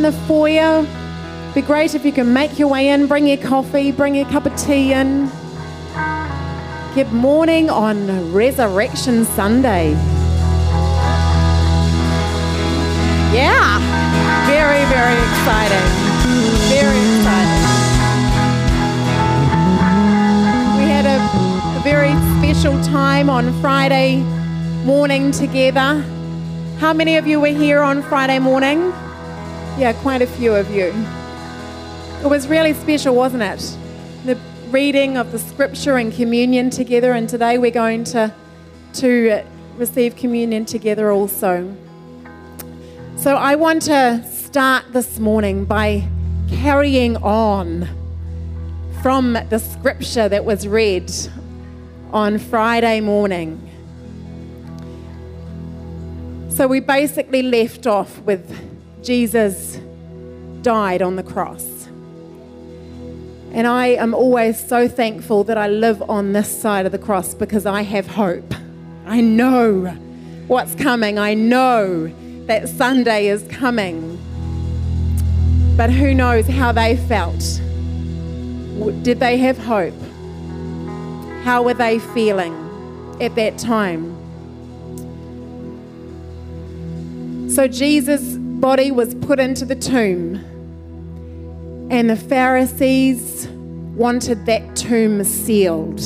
in the foyer. Be great if you can make your way in, bring your coffee, bring your cup of tea in. Good morning on Resurrection Sunday. Yeah, very, very exciting. Very exciting. We had a, a very special time on Friday morning together. How many of you were here on Friday morning? Yeah, quite a few of you. It was really special, wasn't it? The reading of the scripture and communion together, and today we're going to, to receive communion together also. So I want to start this morning by carrying on from the scripture that was read on Friday morning. So we basically left off with Jesus died on the cross. And I am always so thankful that I live on this side of the cross because I have hope. I know what's coming. I know that Sunday is coming. But who knows how they felt? Did they have hope? How were they feeling at that time? So Jesus' body was put into the tomb, and the Pharisees wanted that tomb sealed.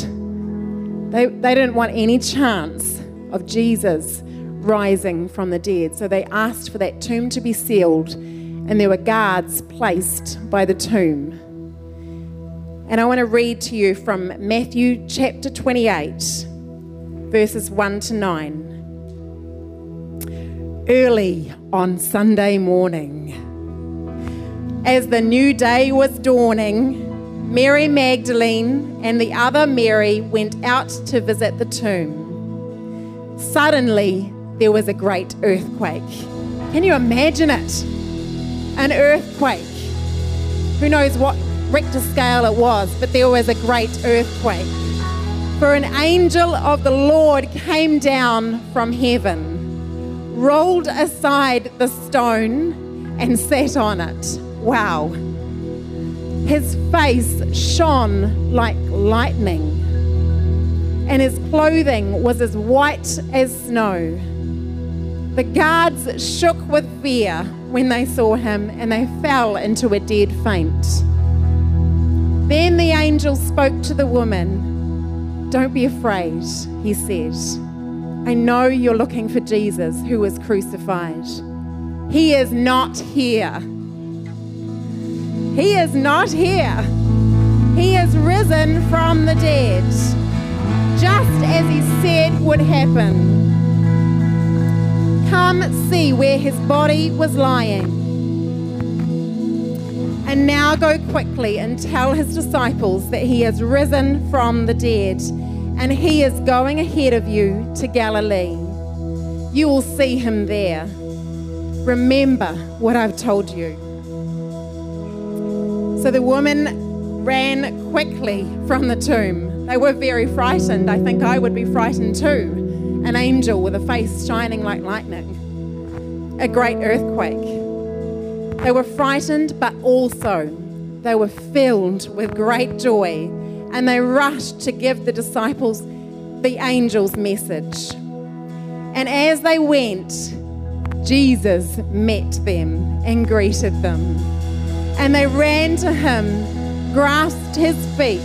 They, they didn't want any chance of Jesus rising from the dead. So they asked for that tomb to be sealed, and there were guards placed by the tomb. And I want to read to you from Matthew chapter 28, verses 1 to 9 early on Sunday morning. As the new day was dawning, Mary Magdalene and the other Mary went out to visit the tomb. Suddenly, there was a great earthquake. Can you imagine it? An earthquake. Who knows what Richter scale it was, but there was a great earthquake. For an angel of the Lord came down from heaven rolled aside the stone and sat on it. Wow. His face shone like lightning, and his clothing was as white as snow. The guards shook with fear when they saw him, and they fell into a dead faint. Then the angel spoke to the woman. Don't be afraid, he said. I know you're looking for Jesus who was crucified. He is not here. He is not here. He has risen from the dead, just as he said would happen. Come see where his body was lying. And now go quickly and tell his disciples that he has risen from the dead and he is going ahead of you to Galilee. You will see him there. Remember what I've told you. So the woman ran quickly from the tomb. They were very frightened. I think I would be frightened too. An angel with a face shining like lightning. A great earthquake. They were frightened, but also they were filled with great joy and they rushed to give the disciples the angel's message. And as they went, Jesus met them and greeted them. And they ran to him, grasped his feet,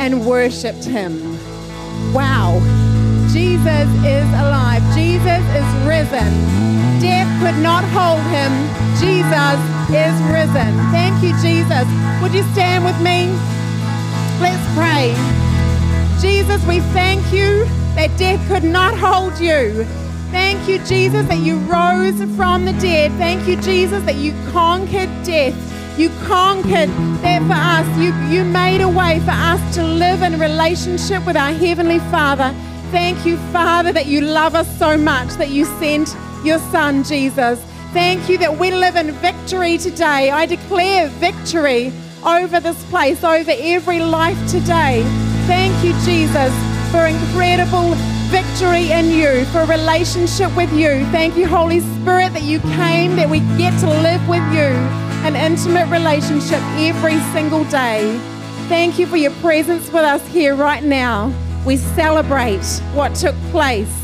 and worshipped him. Wow, Jesus is alive. Jesus is risen. Death could not hold him. Jesus is risen. Thank you, Jesus. Would you stand with me? Let's pray. Jesus, we thank you that death could not hold you. Thank you, Jesus, that you rose from the dead. Thank you, Jesus, that you conquered death. You conquered that for us. You, you made a way for us to live in relationship with our Heavenly Father. Thank you, Father, that you love us so much that you sent your Son, Jesus. Thank you that we live in victory today. I declare victory over this place, over every life today. Thank you, Jesus, for incredible victory in you, for relationship with you. Thank you, Holy Spirit, that you came, that we get to live with you, an intimate relationship every single day. Thank you for your presence with us here right now. We celebrate what took place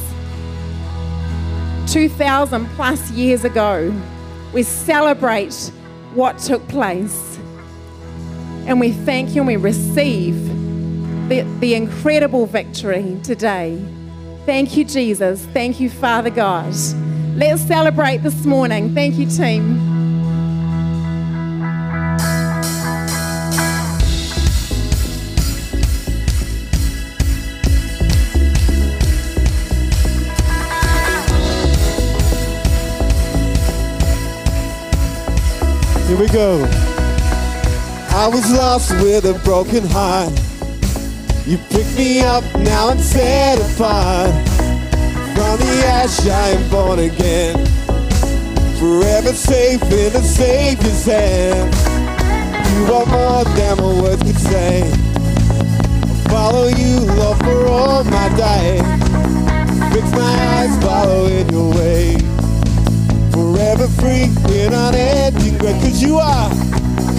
2,000 plus years ago. We celebrate what took place. And we thank you and we receive the, the incredible victory today. Thank you, Jesus. Thank you, Father God. Let's celebrate this morning. Thank you, team. Here we go. I was lost with a broken heart. You picked me up, now I'm set apart. From the ash I am born again. Forever safe in the Savior's hand. You are more than my words could say. I'll follow you, Lord, for all my days. Fix my eyes, follow in your way. Forever free in unending grace. Cause you are,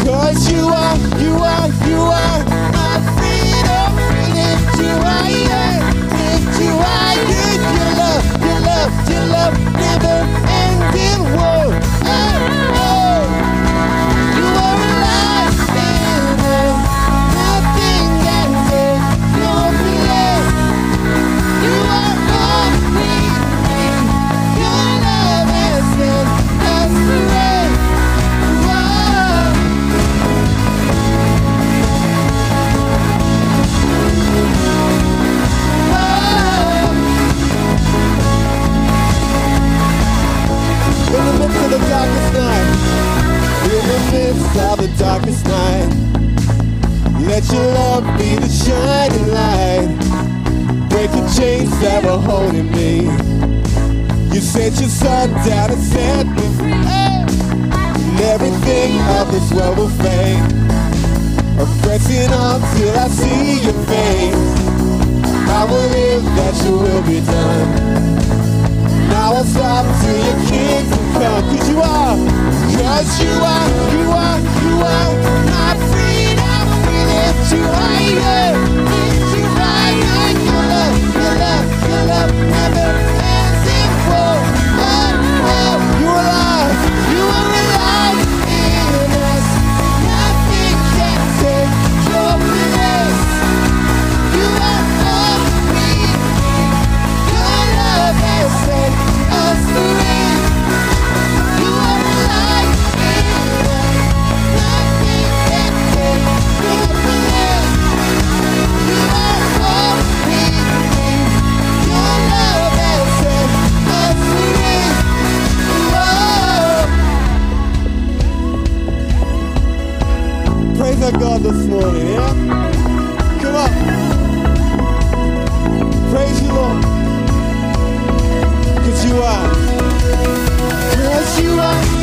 cause you are, you are, you are my freedom. Lift you higher, lift you higher. Your love, your love, your love, never ending. Whoa, darkest night, in the midst of the darkest night, let your love be the shining light. Break the chains that were holding me. You sent your son down and set me free. And everything of this world will fade. I'm pressing on till I see your face. I will live that your will be done. Now I'll stop till your kingdom come. Cause you are, cause you are, you are, you are my freedom. We lift you higher, lift you higher. Your love, your love, your love never Our God this morning, yeah? Come on. Praise you, Lord. Cause you are. Cause you are,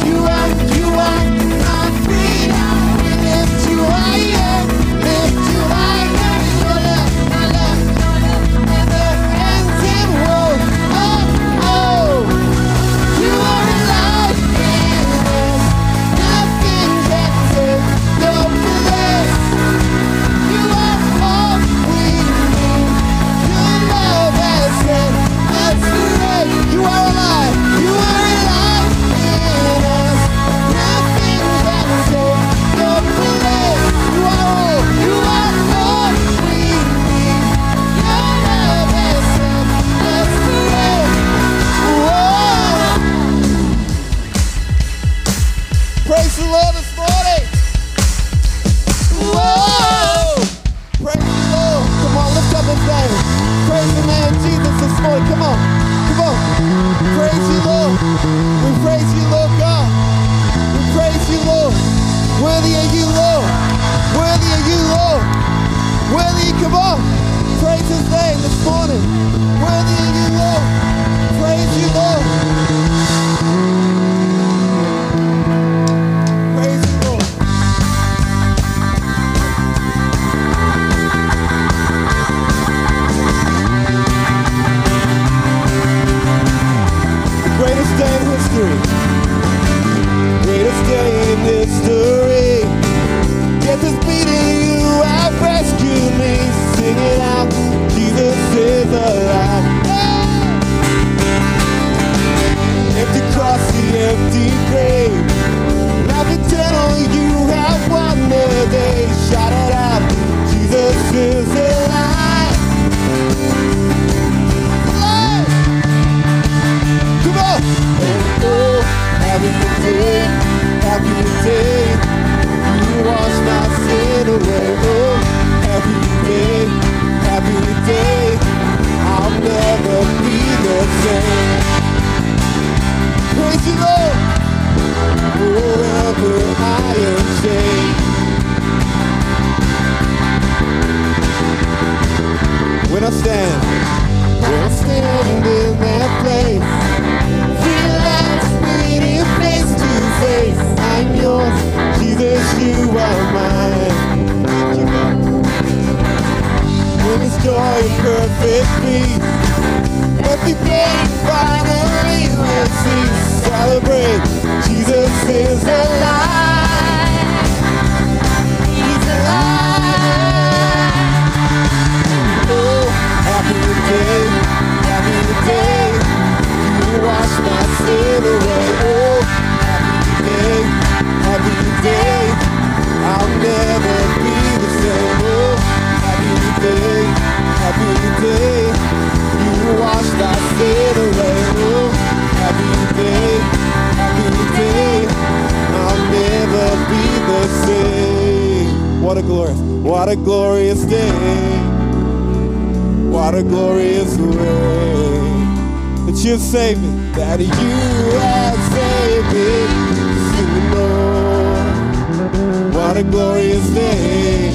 a glorious day.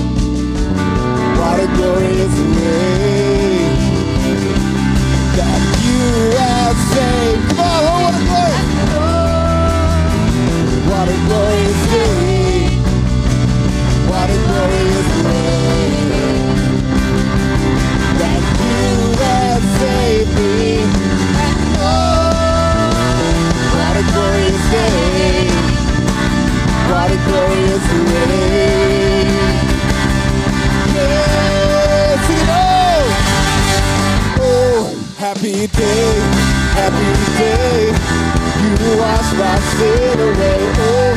What a glorious way that you have saved. Day, happy day. You wash my sin away. Oh,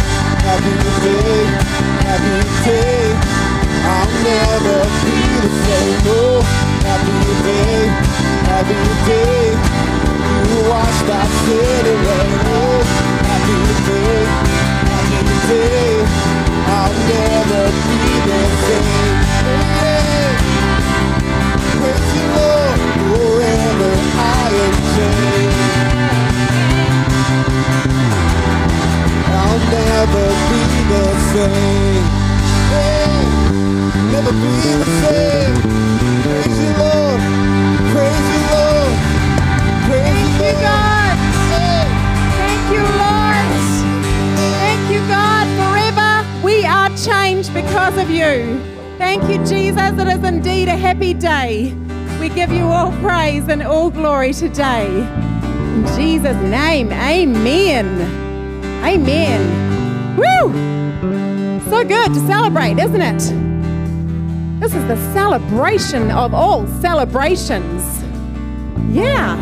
happy day, happy day. I'll never be the same. Oh, happy day, happy day. You wash my sin away. Oh, happy day, happy day. I'll never be the same. Hey. Praise you, Lord. Forever because of you. Thank you, Jesus. It is indeed a happy day. We give you all praise and all glory today. In Jesus' name, amen. Amen. Woo! So good to celebrate, isn't it? This is the celebration of all celebrations. Yeah.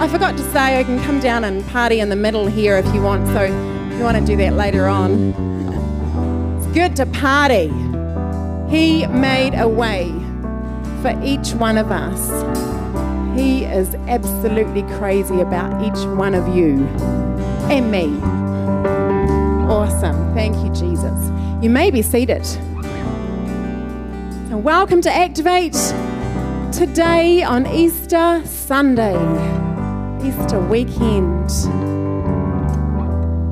I forgot to say I can come down and party in the middle here if you want, so if you want to do that later on. It's good to party. He made a way for each one of us. He is absolutely crazy about each one of you and me. Awesome. Thank you, Jesus. You may be seated. So, welcome to Activate today on Easter Sunday, Easter weekend.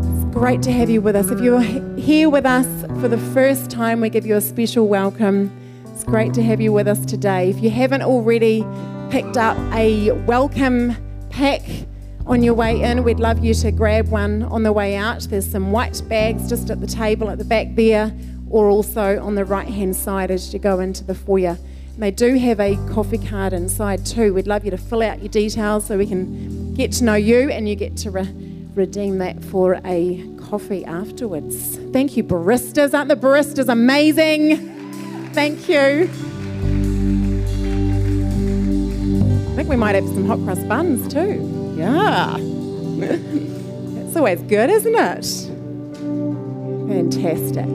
It's great to have you with us. If you're here with us for the first time, we give you a special welcome. Great to have you with us today. If you haven't already picked up a welcome pack on your way in, we'd love you to grab one on the way out. There's some white bags just at the table at the back there, or also on the right hand side as you go into the foyer. And they do have a coffee card inside too. We'd love you to fill out your details so we can get to know you and you get to re- redeem that for a coffee afterwards. Thank you, baristas. Aren't the baristas amazing? Thank you. I think we might have some hot cross buns too. Yeah. That's always good, isn't it? Fantastic.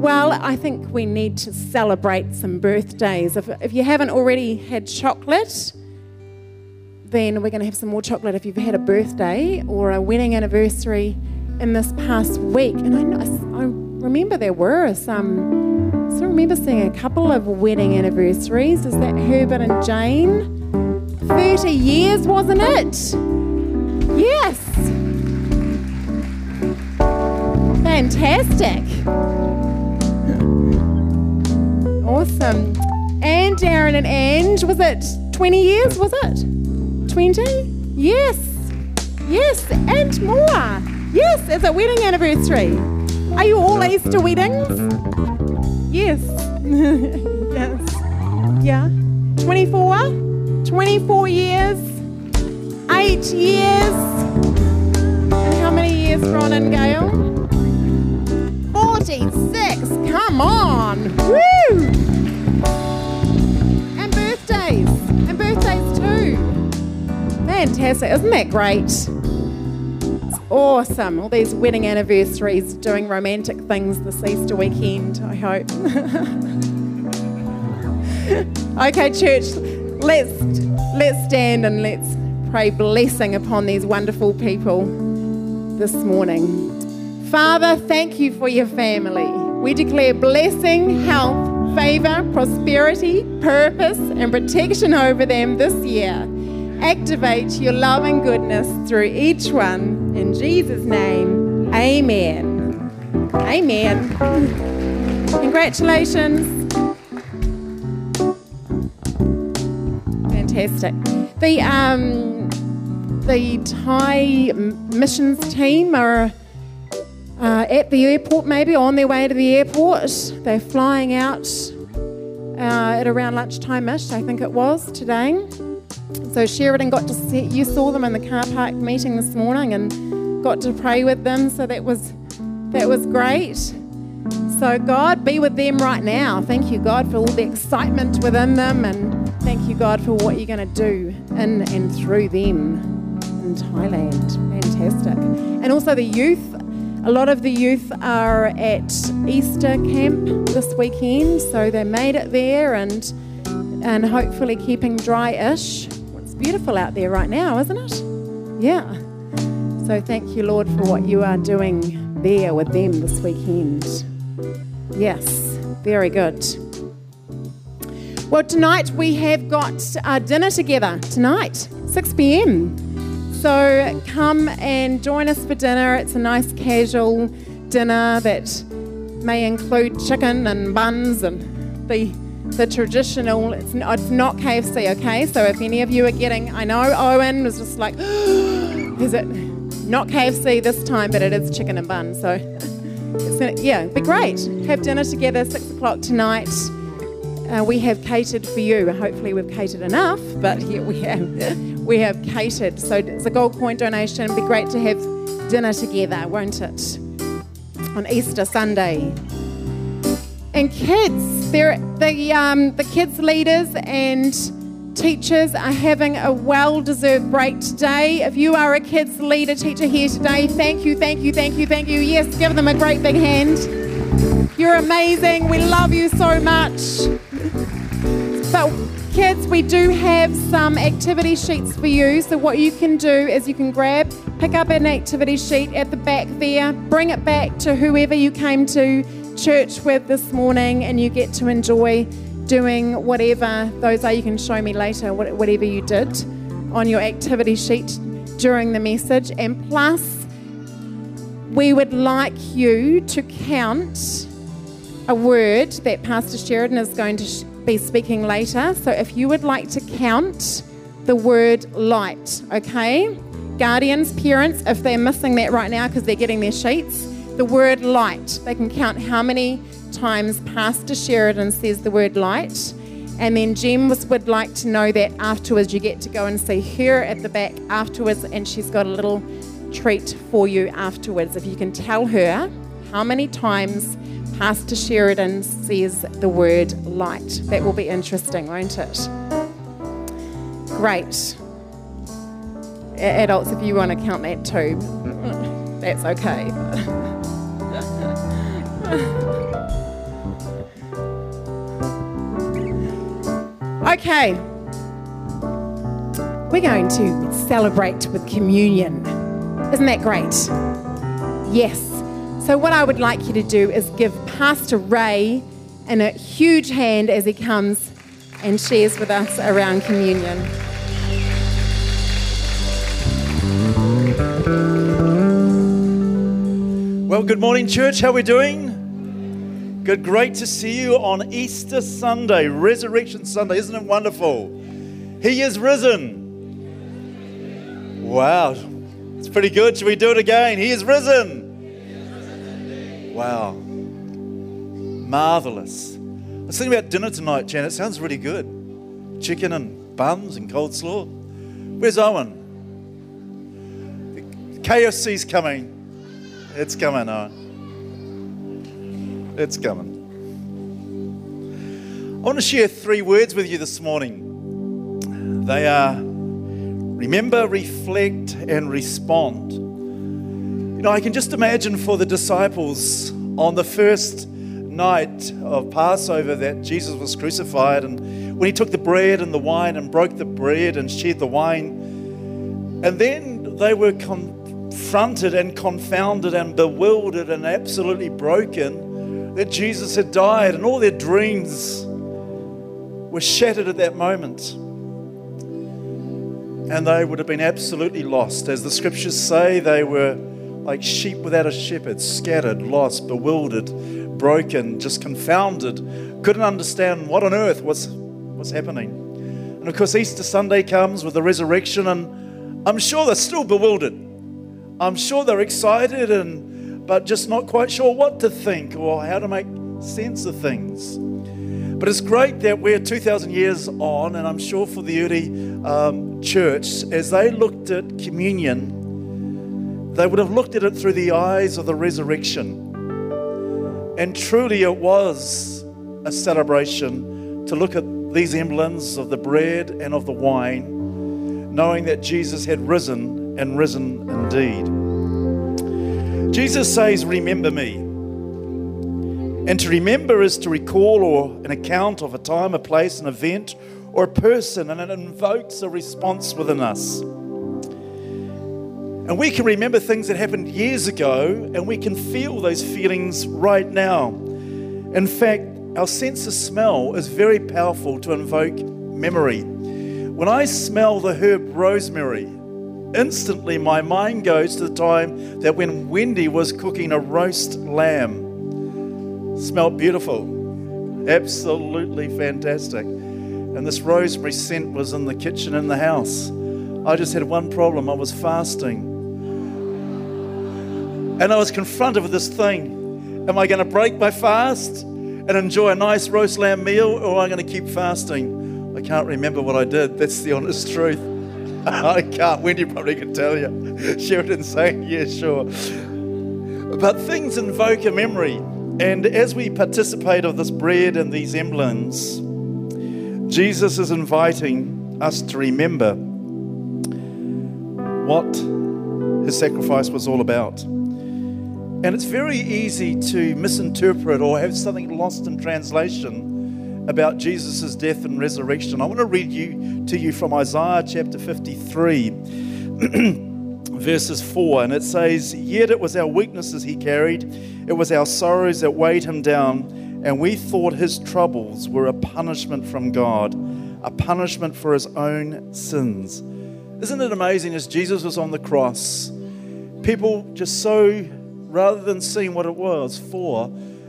Well, I think we need to celebrate some birthdays. If, if you haven't already had chocolate, then we're going to have some more chocolate if you've had a birthday or a wedding anniversary in this past week. And I, I remember there were some, I remember seeing a couple of wedding anniversaries. Is that Herbert and Jane? 30 years, wasn't it? Yes. Fantastic. Awesome. And Darren and Ange, was it 20 years? Was it 20? Yes. Yes, and more. Yes, it's a wedding anniversary. Are you all Easter weddings? Yes. yes. Yeah. 24? 24 years? Eight years? And how many years, Ron and Gail? 46. Come on. Woo! And birthdays. And birthdays too. Fantastic. Isn't that great? Awesome. All these wedding anniversaries, doing romantic things this Easter weekend, I hope. okay, church, let's let's stand and let's pray blessing upon these wonderful people this morning. Father, thank you for your family. We declare blessing, health, favor, prosperity, purpose, and protection over them this year. Activate your love and goodness through each one. In Jesus' name, amen. Amen. Congratulations. Fantastic. The um, the Thai missions team are uh, at the airport, maybe on their way to the airport. They're flying out uh, at around lunchtime-ish, I think it was today. So Sheridan got to see, you saw them in the car park meeting this morning and got to pray with them. So that was that was great. So God, be with them right now. Thank you, God, for all the excitement within them, and thank you, God, for what you're going to do in and through them in Thailand. Fantastic. And also the youth. A lot of the youth are at Easter camp this weekend, so they made it there and and hopefully keeping dry-ish. Beautiful out there right now, isn't it? Yeah. So thank you, Lord, for what you are doing there with them this weekend. Yes, very good. Well, tonight we have got our dinner together tonight, 6 p.m. So come and join us for dinner. It's a nice casual dinner that may include chicken and buns and the the traditional. It's not, it's not KFC, okay? So if any of you are getting, I know Owen was just like, is it not KFC this time, but it is chicken and bun. So it's gonna, yeah, be great. Have dinner together six o'clock tonight. Uh, we have catered for you. Hopefully, we've catered enough, but yeah, we have we have catered. So it's a gold coin donation. It'd be great to have dinner together, won't it? On Easter Sunday. And kids, the um, the kids leaders and teachers are having a well-deserved break today. If you are a kids leader teacher here today, thank you, thank you, thank you, thank you. Yes, give them a great big hand. You're amazing. We love you so much. But kids, we do have some activity sheets for you. So what you can do is you can grab, pick up an activity sheet at the back there, bring it back to whoever you came to church with this morning, and you get to enjoy doing whatever those are. You can show me later whatever you did on your activity sheet during the message. And plus, we would like you to count a word that Pastor Sheridan is going to be speaking later. So if you would like to count the word light, okay? Guardians, parents, if they're missing that right now because they're getting their sheets, the word light, they can count how many times Pastor Sheridan says the word light. And then Jem would like to know that afterwards you get to go and see her at the back afterwards, and she's got a little treat for you afterwards. If you can tell her how many times Pastor Sheridan says the word light, that will be interesting, won't it? Great. Adults, if you want to count that too, that's okay. Okay. We're going to celebrate with communion. Isn't that great? Yes. So, what I would like you to do is give Pastor Ray and a huge hand as he comes and shares with us around communion. Well, good morning, church. How are we doing? Good, great to see you on Easter Sunday, Resurrection Sunday. Isn't it wonderful? He is risen. Wow, it's pretty good. Should we do it again? He is risen. Wow, marvelous. I was thinking about dinner tonight, Jan. It sounds really good. chicken and buns and coleslaw. Where's Owen? KFC's coming. It's coming, Owen. It's coming. I want to share three words with you this morning. They are remember, reflect, and respond. You know, I can just imagine for the disciples on the first night of Passover that Jesus was crucified, and when he took the bread and the wine and broke the bread and shared the wine, and then they were confronted and confounded and bewildered and absolutely broken that Jesus had died, and all their dreams were shattered at that moment. And they would have been absolutely lost. As the scriptures say, they were like sheep without a shepherd, scattered, lost, bewildered, broken, just confounded, couldn't understand what on earth was, was happening. And of course, Easter Sunday comes with the resurrection, and I'm sure they're still bewildered. I'm sure they're excited, and but just not quite sure what to think or how to make sense of things. But it's great that we're 2,000 years on, and I'm sure for the early um, church, as they looked at communion, they would have looked at it through the eyes of the resurrection. And truly, it was a celebration to look at these emblems of the bread and of the wine, knowing that Jesus had risen and risen indeed. Jesus says, Remember me. And to remember is to recall or an account of a time, a place, an event, or a person, and it invokes a response within us. And we can remember things that happened years ago, and we can feel those feelings right now. In fact, our sense of smell is very powerful to invoke memory. When I smell the herb rosemary, instantly my mind goes to the time that when Wendy was cooking a roast lamb. Smelled beautiful, absolutely fantastic. And this rosemary scent was in the kitchen in the house. I just had one problem I was fasting. And I was confronted with this thing. Am I going to break my fast and enjoy a nice roast lamb meal, or am I going to keep fasting? I can't remember what I did. That's the honest truth. I can't. Wendy probably could tell you. Sheridan saying, yeah, sure. But things invoke a memory. And as we participate of this bread and these emblems, Jesus is inviting us to remember what his sacrifice was all about. And it's very easy to misinterpret or have something lost in translation about Jesus' death and resurrection. I want to read you to you from Isaiah chapter 53, verses 4, and it says, Yet it was our weaknesses he carried, it was our sorrows that weighed him down, and we thought his troubles were a punishment from God, a punishment for his own sins. Isn't it amazing as Jesus was on the cross, people just so rather than seeing what it was for,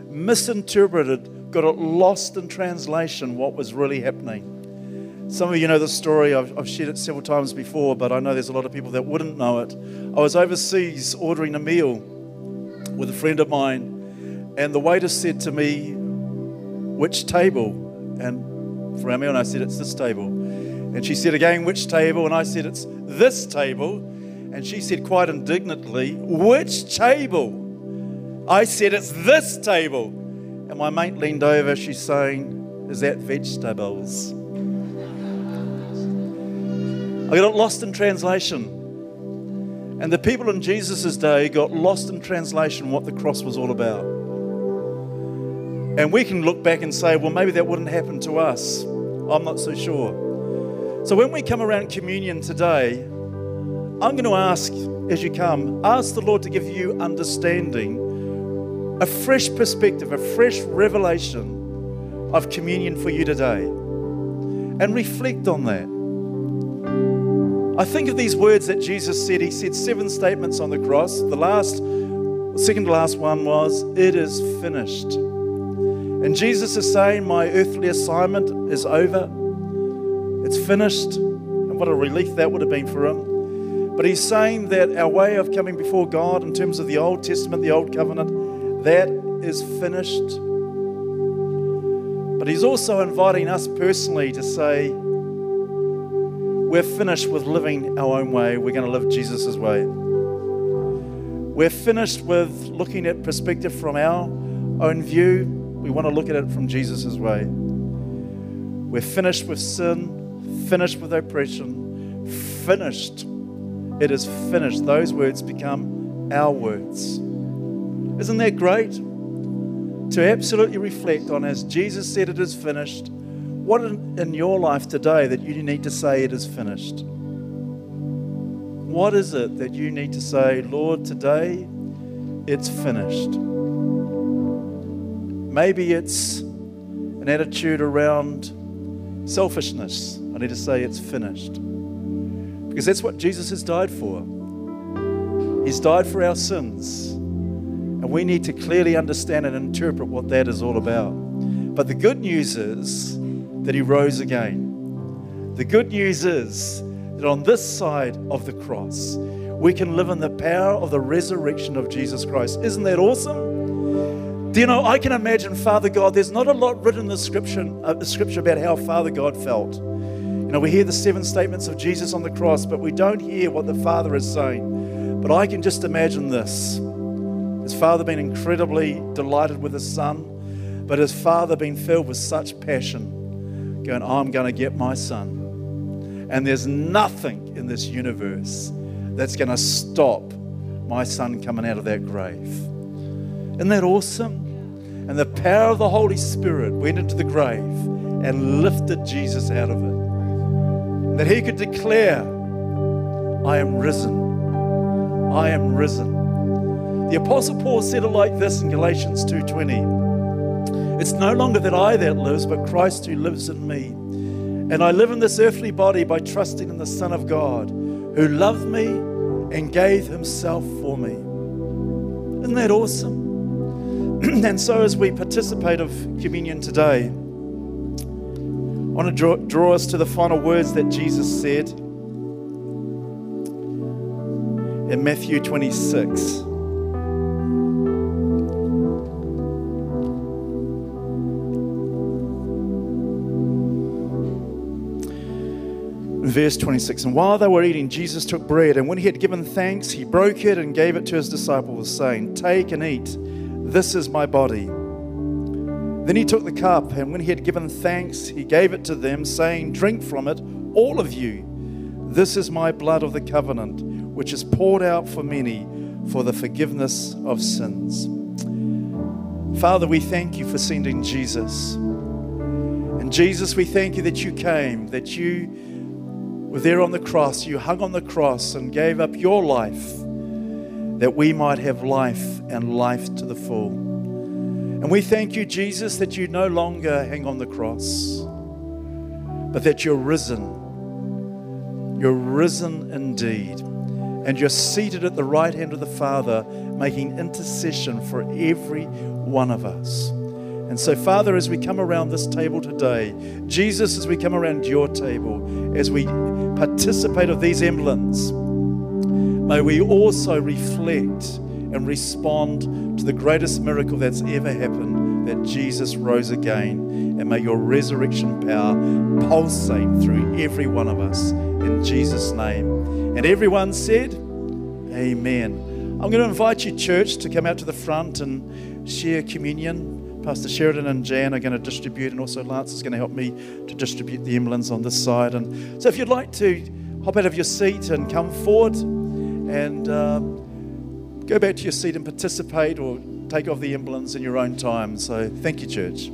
misinterpreted, got it lost in translation what was really happening. Some of you know the story, I've, I've, shared it several times before, but I know there's a lot of people that wouldn't know it. I was overseas ordering a meal with a friend of mine, and the waiter said to me, Which table? And for our meal, and I said, It's this table. And she said again, Which table? And I said, It's this table. And she said quite indignantly, Which table? I said, It's this table. And my mate leaned over, she's saying, Is that vegetables? I got lost in translation. And the people in Jesus' day got lost in translation what the cross was all about. And we can look back and say, well, maybe that wouldn't happen to us. I'm not so sure. So when we come around communion today, I'm going to ask as you come, ask the Lord to give you understanding, a fresh perspective, a fresh revelation of communion for you today. And reflect on that. I think of these words that Jesus said. He said seven statements on the cross. The last, second to last one was, It is finished. And Jesus is saying, My earthly assignment is over. It's finished. And what a relief that would have been for him. But he's saying that our way of coming before God in terms of the Old Testament, the Old Covenant, that is finished. But he's also inviting us personally to say, we're finished with living our own way. We're going to live Jesus' way. We're finished with looking at perspective from our own view. We want to look at it from Jesus' way. We're finished with sin, finished with oppression, finished. It is finished. Those words become our words. Isn't that great? To absolutely reflect on as Jesus said it is finished, what in, your life today that you need to say it is finished? What is it that you need to say, Lord, today it's finished? Maybe it's an attitude around selfishness. I need to say it's finished. Because that's what Jesus has died for. He's died for our sins. And we need to clearly understand and interpret what that is all about. But the good news is that he rose again. The good news is that on this side of the cross, we can live in the power of the resurrection of Jesus Christ. Isn't that awesome? Do you know, I can imagine Father God, there's not a lot written in the scripture, uh, the scripture about how Father God felt. You know, we hear the seven statements of Jesus on the cross, but we don't hear what the Father is saying. But I can just imagine this. His Father been incredibly delighted with His Son, but His Father been filled with such passion, going, I'm going to get my Son. And there's nothing in this universe that's going to stop my son coming out of that grave. Isn't that awesome? And the power of the Holy Spirit went into the grave and lifted Jesus out of it. That he could declare, I am risen. I am risen. The apostle Paul said it like this in Galatians 2:20. It's no longer that I that lives, but Christ who lives in me. And I live in this earthly body by trusting in the Son of God who loved me and gave himself for me. Isn't that awesome? and so, as we participate of communion today, I want to draw, draw us to the final words that Jesus said in Matthew 26. Verse 26 And while they were eating, Jesus took bread, and when he had given thanks, he broke it and gave it to his disciples, saying, Take and eat, this is my body. Then he took the cup, and when he had given thanks, he gave it to them, saying, Drink from it, all of you. This is my blood of the covenant, which is poured out for many for the forgiveness of sins. Father, we thank you for sending Jesus. And Jesus, we thank you that you came, that you were there on the cross. You hung on the cross and gave up your life that we might have life and life to the full. And we thank you, Jesus, that you no longer hang on the cross, but that you're risen. You're risen indeed. And you're seated at the right hand of the Father, making intercession for every one of us. And so, Father, as we come around this table today, Jesus, as we come around your table, as we participate of these emblems, may we also reflect and respond to the greatest miracle that's ever happened that Jesus rose again. And may your resurrection power pulsate through every one of us in Jesus' name. And everyone said, Amen. I'm going to invite you, church, to come out to the front and share communion. Pastor Sheridan and Jan are going to distribute, and also Lance is going to help me to distribute the emblems on this side. And so, if you'd like to hop out of your seat and come forward and um, go back to your seat and participate or take off the emblems in your own time. So, thank you, church.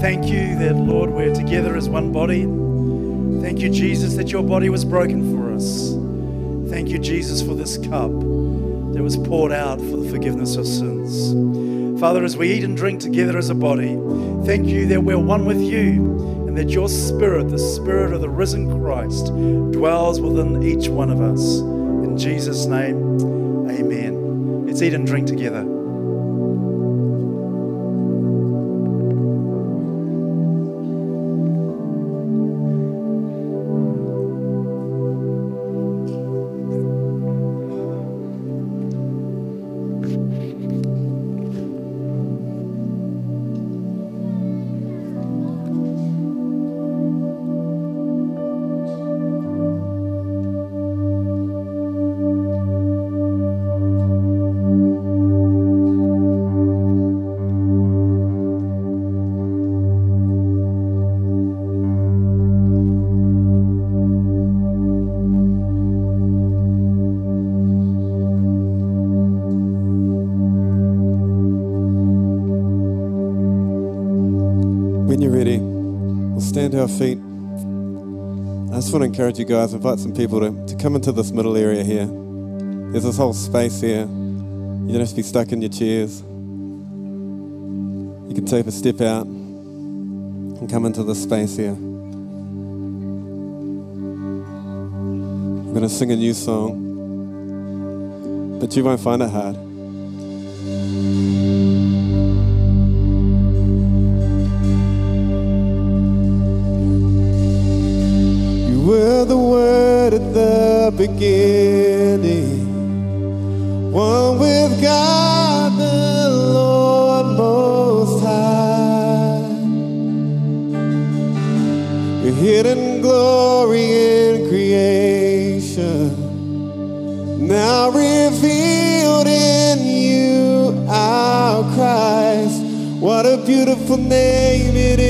Thank you that, Lord, we're together as one body. Thank you, Jesus, that your body was broken for us. Thank you, Jesus, for this cup that was poured out for the forgiveness of sins. Father, as we eat and drink together as a body, thank you that we're one with you and that your spirit, the spirit of the risen Christ, dwells within each one of us. In Jesus' name, amen. Let's eat and drink together. Our feet. I just want to encourage you guys, invite some people to, to come into this middle area here. There's this whole space here. You don't have to be stuck in your chairs. You can take a step out and come into this space here. I'm going to sing a new song, but you won't find it hard. The word at the beginning, one with God the Lord Most High. Your hidden glory in creation, now revealed in you, our Christ. What a beautiful name it is!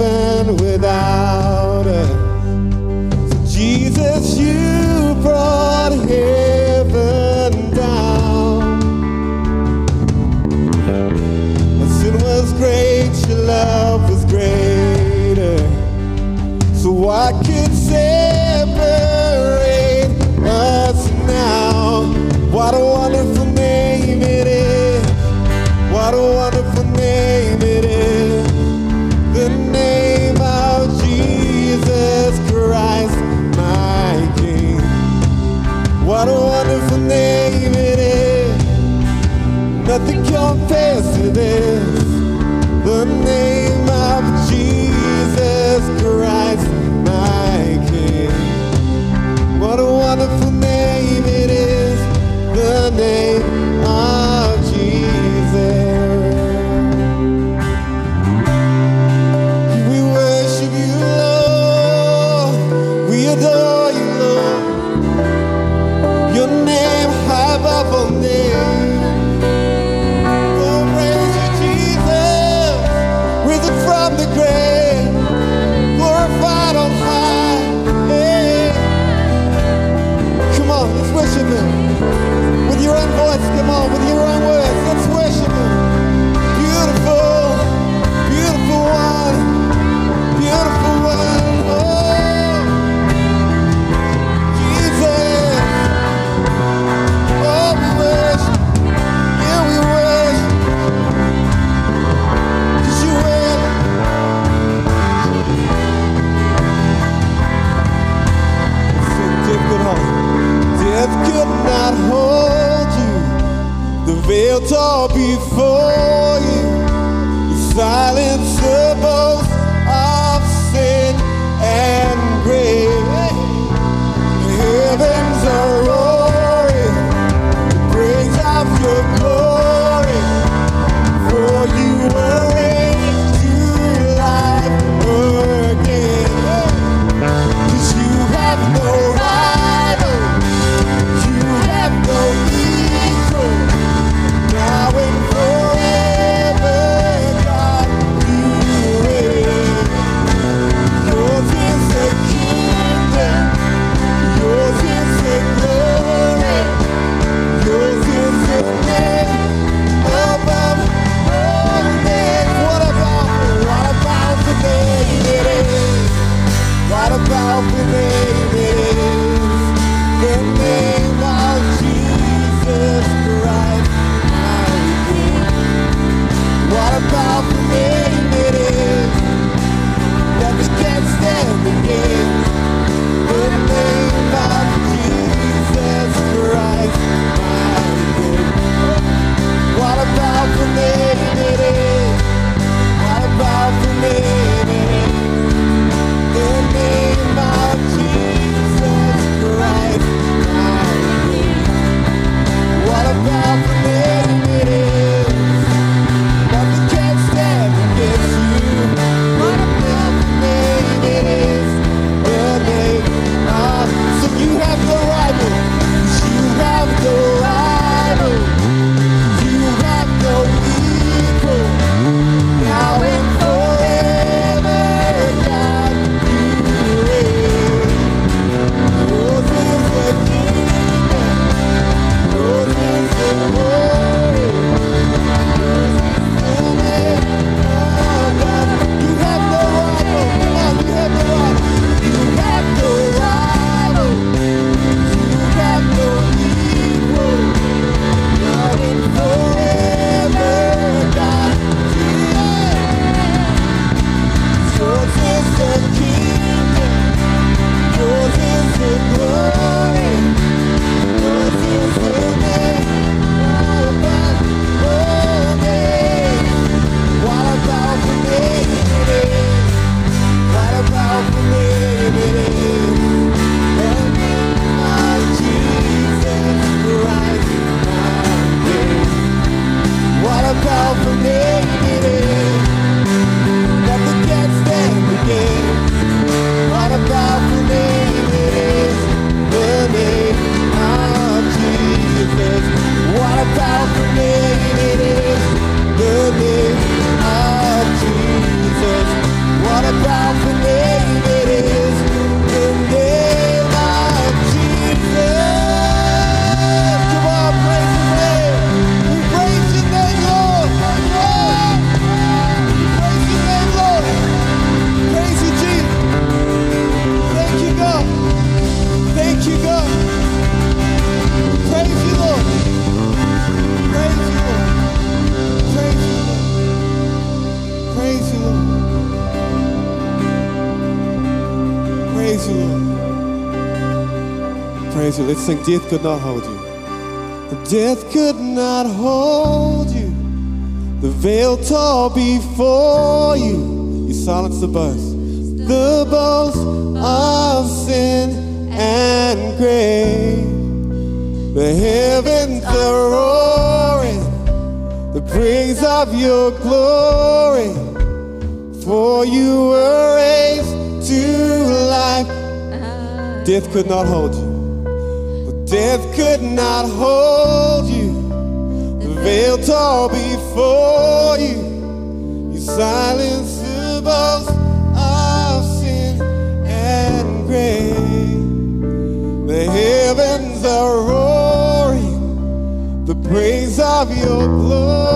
Heaven without us. So Jesus, you brought heaven down. My sin was great, your love was greater. So I could separate us now. What a wonderful you. Death Could Not Hold You. Death could not hold you. The veil tore before you. You silenced the boast. The boast of sin and grave. The heavens are roaring. The praise of your glory. For you were raised to life. Death could not hold you. Death could not hold you. The veil tore before you. You silenced the boast of sin and grave. The heavens are roaring. The praise of your glory.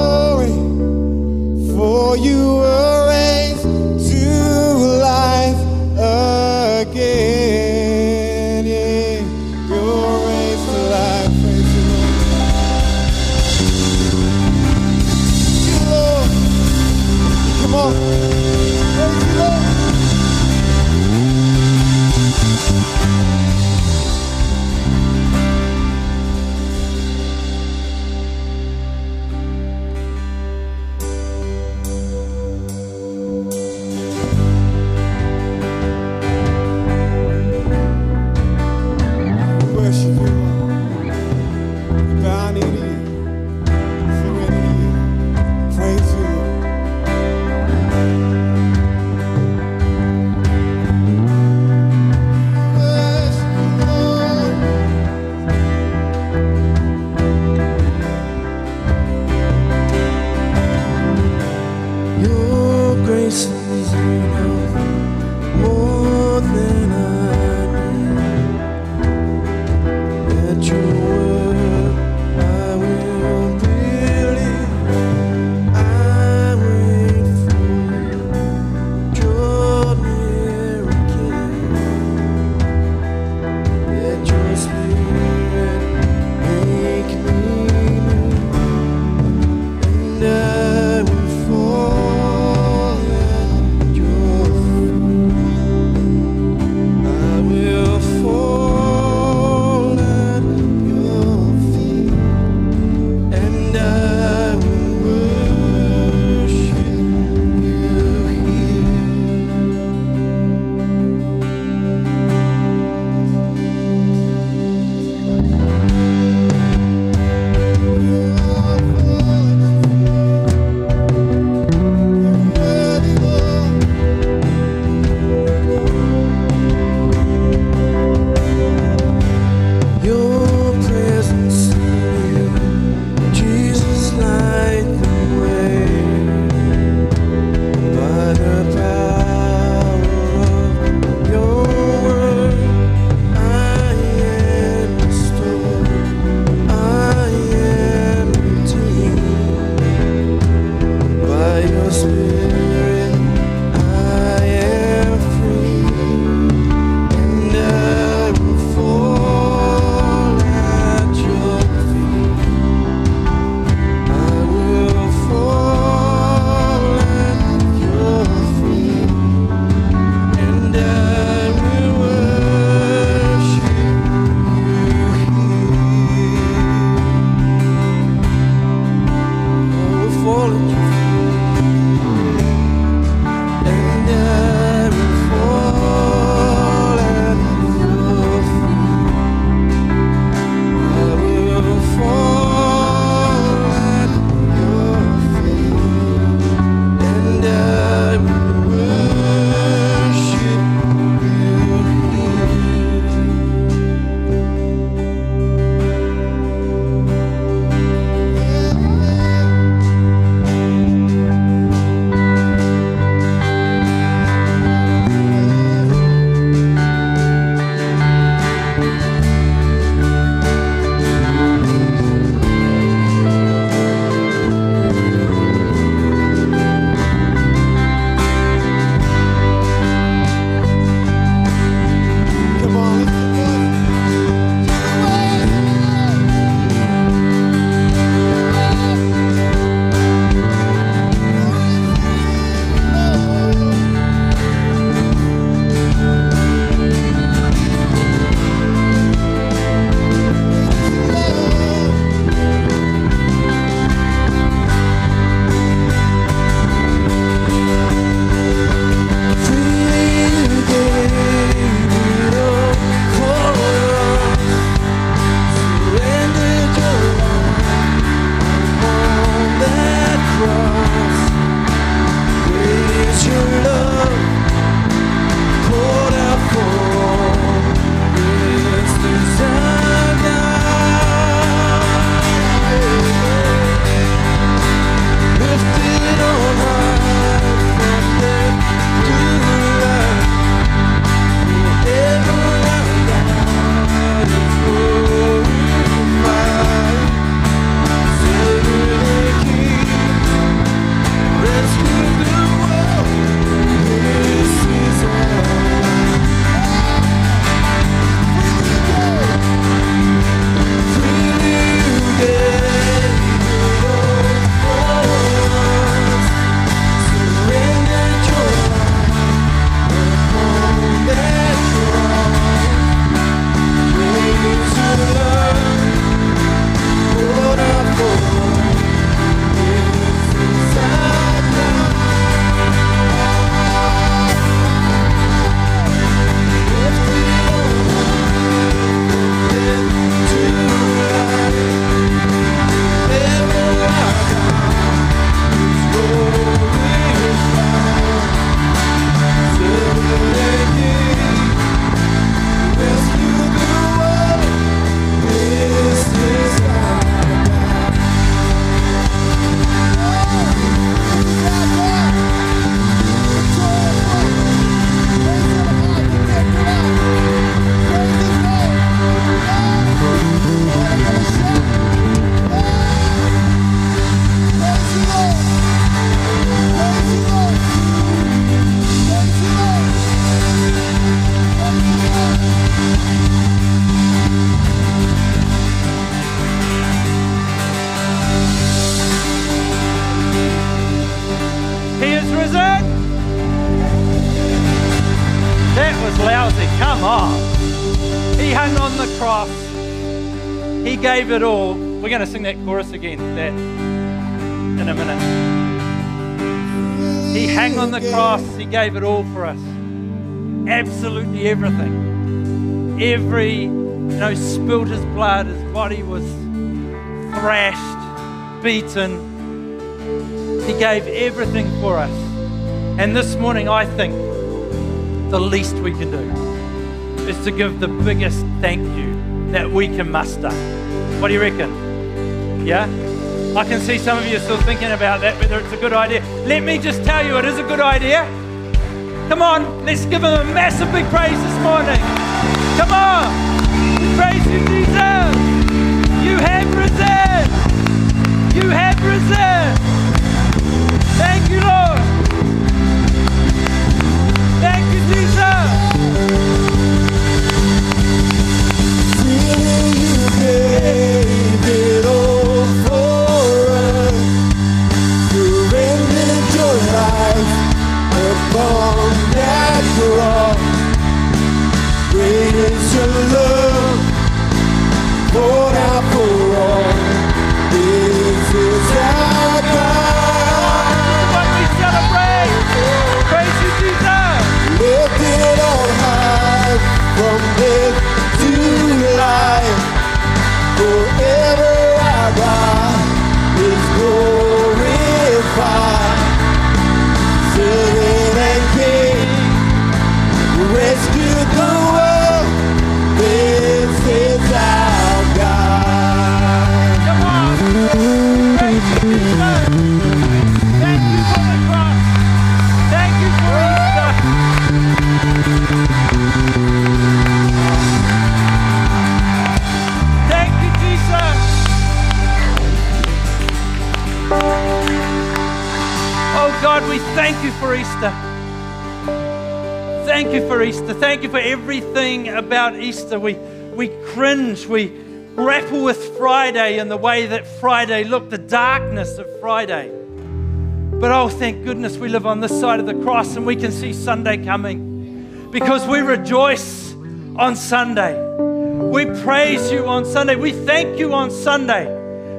Gave it all for us. Absolutely everything. Every, you know, spilt his blood. His body was thrashed, beaten. He gave everything for us. And this morning, I think the least we can do is to give the biggest thank you that we can muster. What do you reckon? Yeah? I can see some of you are still thinking about that, whether it's a good idea. Let me just tell you, it is a good idea. Come on, let's give him a massive big praise this morning. Come on. Praise you, Jesus. You have risen. You have risen. Thank you, Lord. Thank you, Jesus. Really, you gave it all for us. Surrendered your life upon that cross. Great is your love, Easter. Thank you for Easter. Thank you for everything about Easter. We, we cringe, we grapple with Friday and the way that Friday looked, the darkness of Friday. But oh, thank goodness we live on this side of the cross and we can see Sunday coming because we rejoice on Sunday. We praise you on Sunday. We thank you on Sunday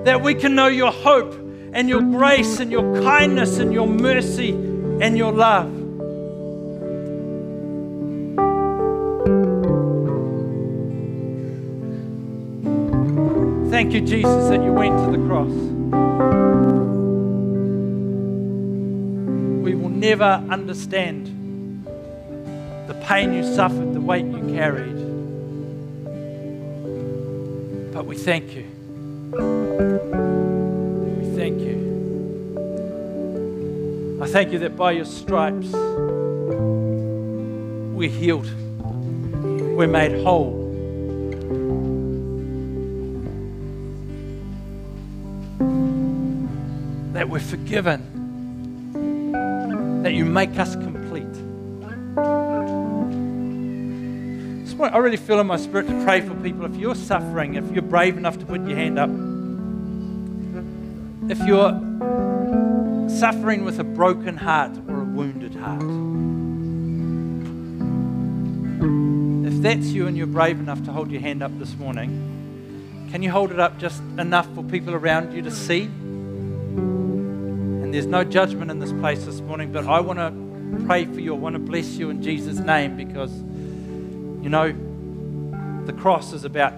that we can know your hope and your grace and your kindness and your mercy and your love. Thank you, Jesus, that you went to the cross. We will never understand the pain you suffered, the weight you carried. But we thank you. I thank you that by your stripes we're healed, we're made whole. That we're forgiven, that you make us complete. I really feel in my spirit to pray for people. If you're suffering, if you're brave enough to put your hand up, if you're suffering with a broken heart or a wounded heart, if that's you and you're brave enough to hold your hand up this morning, can you hold it up just enough for people around you to see? And there's no judgment in this place this morning, but I want to pray for you. I want to bless you in Jesus' name because, you know, the cross is about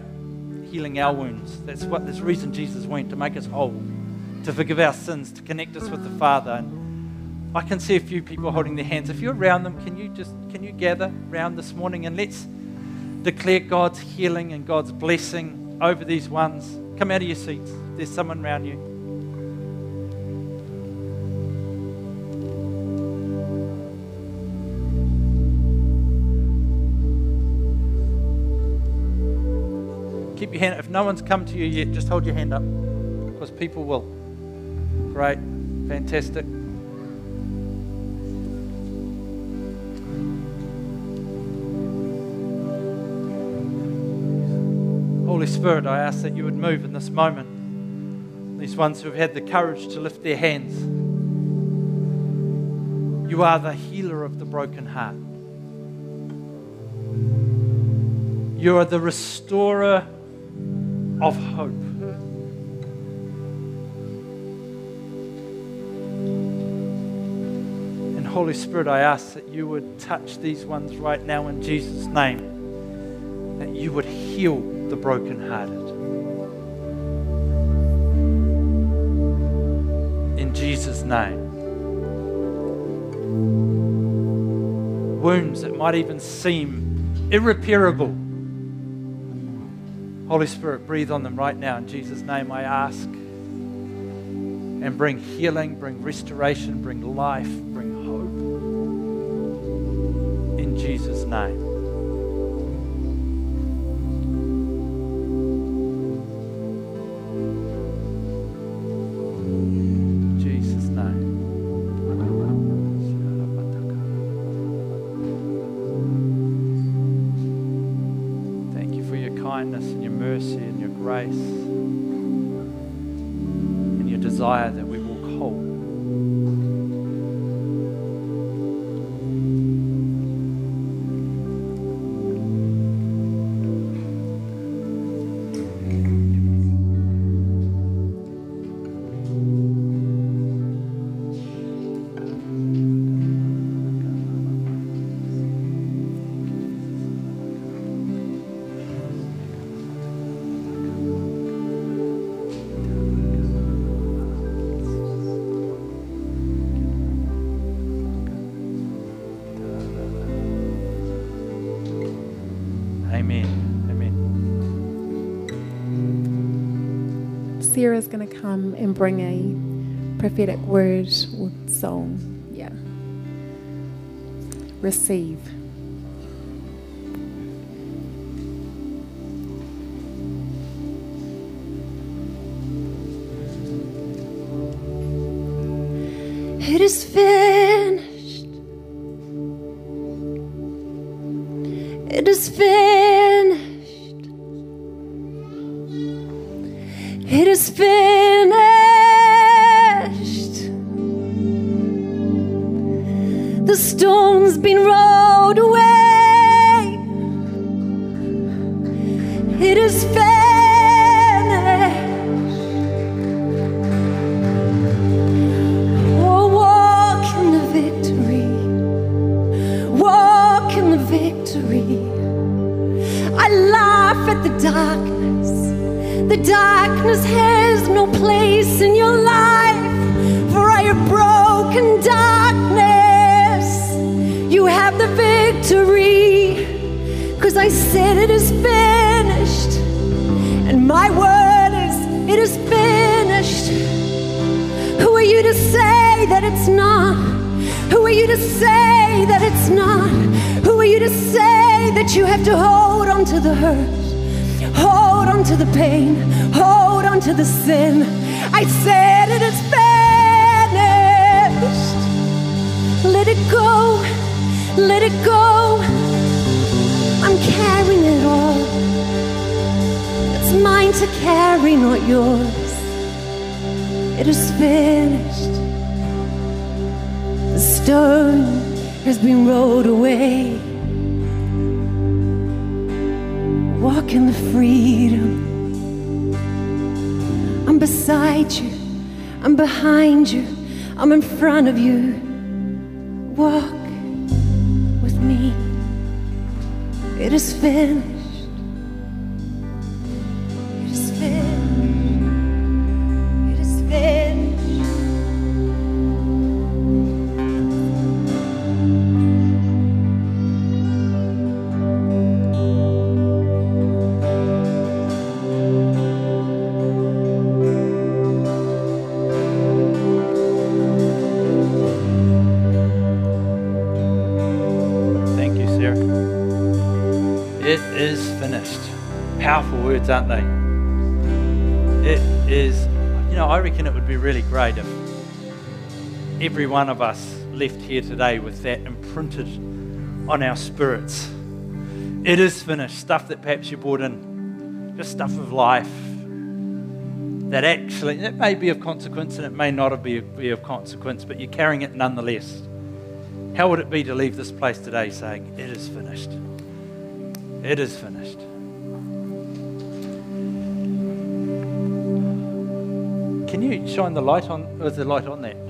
healing our wounds. That's what this reason Jesus went to make us whole, to forgive our sins, to connect us with the Father. And I can see a few people holding their hands. If you're around them, can you just can you gather around this morning and let's declare God's healing and God's blessing over these ones. Come out of your seats. There's someone around you. Keep your hand. If no one's come to you yet, just hold your hand up because people will. Great. Fantastic. Holy Spirit, I ask that you would move in this moment. These ones who have had the courage to lift their hands. You are the healer of the broken heart. You are the restorer of hope. Holy Spirit, I ask that you would touch these ones right now in Jesus' name, that you would heal the brokenhearted. In Jesus' name. Wounds that might even seem irreparable. Holy Spirit, breathe on them right now. In Jesus' name, I ask. And bring healing, bring restoration, bring life, bring name. Thank you for your kindness and your mercy and your grace. Sarah's going to come and bring a prophetic word or song. Yeah. Receive. Every one of us left here today with that imprinted on our spirits. It is finished. Stuff that perhaps you brought in, just stuff of life that actually, it may be of consequence and it may not be, of consequence, but you're carrying it nonetheless. How would it be to leave this place today saying, It is finished? It is finished. Can you shine the light on? Is the light on that?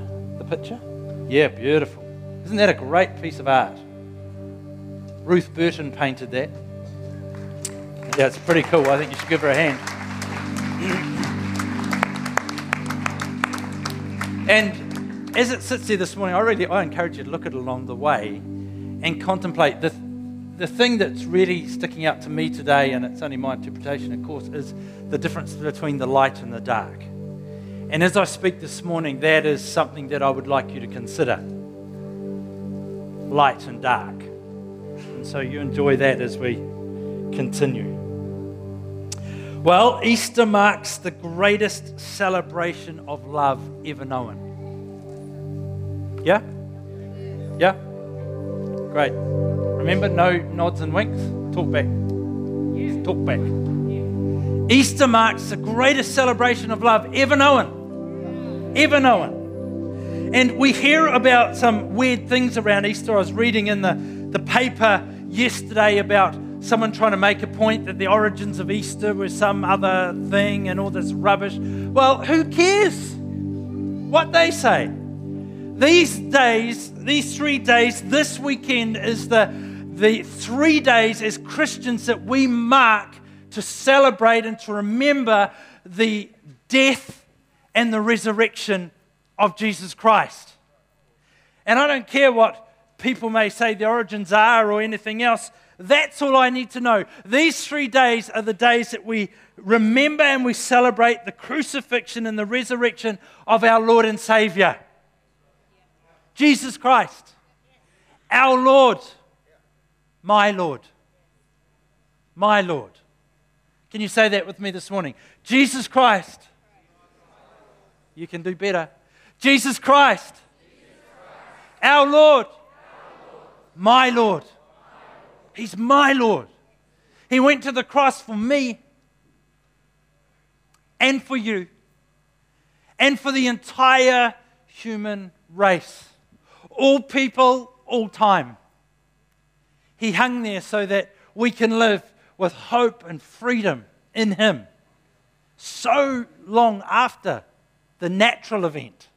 Picture? Yeah, beautiful. Isn't that a great piece of art? Ruth Burton painted that. Yeah, it's pretty cool. I think you should give her a hand. And as it sits there this morning, I really I encourage you to look at it along the way and contemplate the, the thing that's really sticking out to me today, and it's only my interpretation, of course, is the difference between the light and the dark. And as I speak this morning, that is something that I would like you to consider light and dark. And so you enjoy that as we continue. Well, Easter marks the greatest celebration of love ever known. Yeah? Yeah? Great. Remember, no nods and winks? Talk back. Talk back. Easter marks the greatest celebration of love ever known. Ever known. And we hear about some weird things around Easter. I was reading in the, the paper yesterday about someone trying to make a point that the origins of Easter were some other thing and all this rubbish. Well, who cares what they say? These days, these three days, this weekend is the, the three days as Christians that we mark to celebrate and to remember the death and the resurrection of Jesus Christ. And I don't care what people may say the origins are or anything else. That's all I need to know. These three days are the days that we remember and we celebrate the crucifixion and the resurrection of our Lord and Savior, Jesus Christ, our Lord, my Lord, my Lord. Can you say that with me this morning? Jesus Christ. You can do better. Jesus Christ. Our Lord. My Lord. He's my Lord. He went to the cross for me and for you and for the entire human race. All people, all time. He hung there so that we can live with hope and freedom in Him so long after the natural event.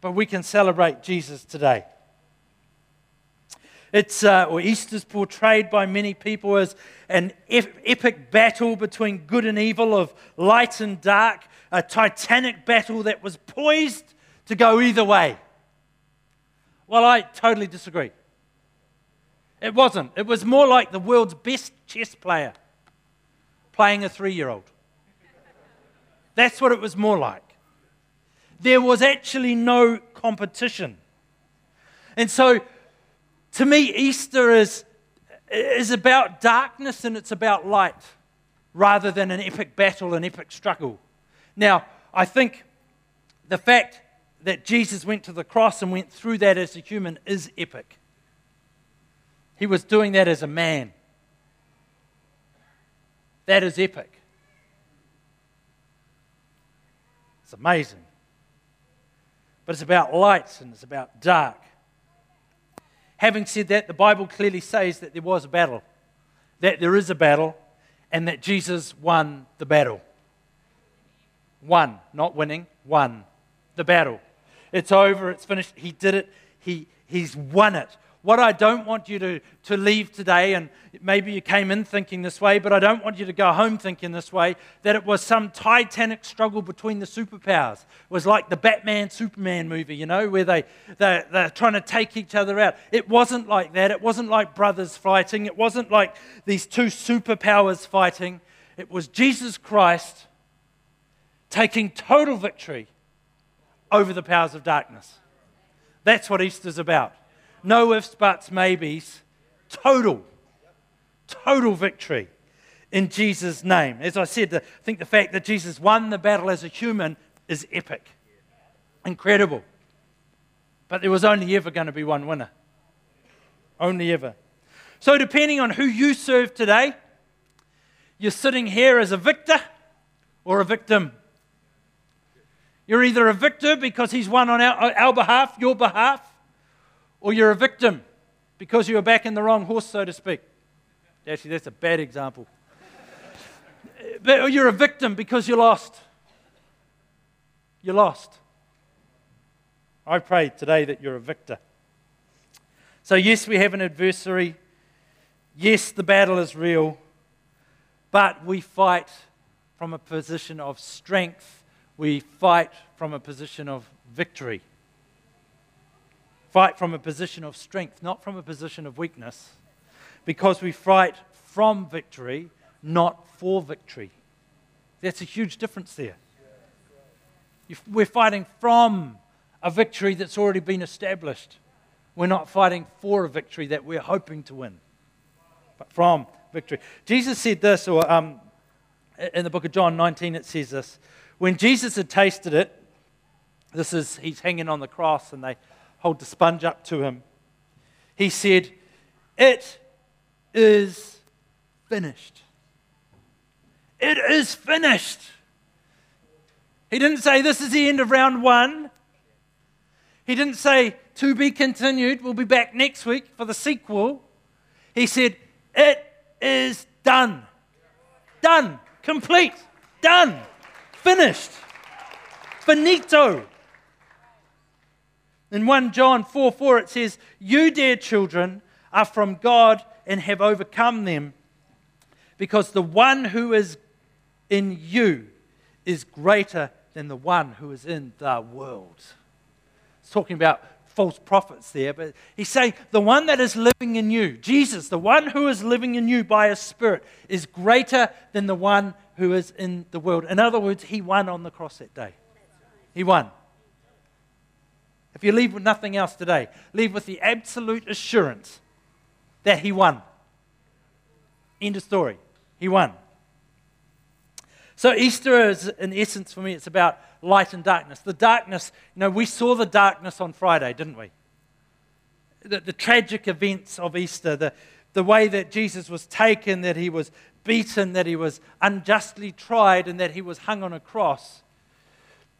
But we can celebrate Jesus today. It's, uh, or Easter's portrayed by many people as an epic battle between good and evil, of light and dark, a titanic battle that was poised to go either way. Well, I totally disagree. It wasn't. It was more like the world's best chess player playing a three year old. That's what it was more like. There was actually no competition. And so, to me, Easter is, is about darkness and it's about light rather than an epic battle, an epic struggle. Now, I think the fact that Jesus went to the cross and went through that as a human is epic. He was doing that as a man. That is epic. It's amazing. But it's about light and it's about dark. Having said that, the Bible clearly says that there was a battle, that there is a battle, and that Jesus won the battle. Won, not winning, won the battle. It's over, it's finished. He did it, he, he's won it. What I don't want you to, to leave today, and maybe you came in thinking this way, but I don't want you to go home thinking this way, that it was some titanic struggle between the superpowers. It was like the Batman Superman movie, you know, where they, they're, they're trying to take each other out. It wasn't like that. It wasn't like brothers fighting. It wasn't like these two superpowers fighting. It was Jesus Christ taking total victory over the powers of darkness. That's what Easter's about. No ifs, buts, maybes. Total, total victory in Jesus' name. As I said, I think the fact that Jesus won the battle as a human is epic, incredible. But there was only ever going to be one winner. Only ever. So, depending on who you serve today, you're sitting here as a victor or a victim. You're either a victor because he's won on our, our behalf, your behalf, or you're a victim because you were back in the wrong horse, so to speak. Actually, that's a bad example. But you're a victim because you're lost. You're lost. I pray today that you're a victor. So, yes, we have an adversary. Yes, the battle is real. But we fight from a position of strength. We fight from a position of victory. Fight from a position of strength, not from a position of weakness. Because we fight from victory, not for victory. That's a huge difference there. We're fighting from a victory that's already been established. We're not fighting for a victory that we're hoping to win, but from victory. Jesus said this, or um, in the book of John 19, it says this. When Jesus had tasted it, this is, he's hanging on the cross and they Oh, hold the sponge up to him. He said, It is finished. It is finished. He didn't say, This is the end of round one. He didn't say, To be continued. We'll be back next week for the sequel. He said, It is done. Done. Complete. Done. Finished. Finito. In 1 John 4 4, it says, You, dear children, are from God and have overcome them, because the one who is in you is greater than the one who is in the world. It's talking about false prophets there, but he's saying the one that is living in you, Jesus, the one who is living in you by his Spirit, is greater than the one who is in the world. In other words, he won on the cross that day. He won. If you leave with nothing else today, leave with the absolute assurance that he won. End of story. He won. So Easter is, in essence, for me, it's about light and darkness. The darkness, you know, we saw the darkness on Friday, didn't we? The, the tragic events of Easter, the, the way that Jesus was taken, that he was beaten, that he was unjustly tried, and that he was hung on a cross.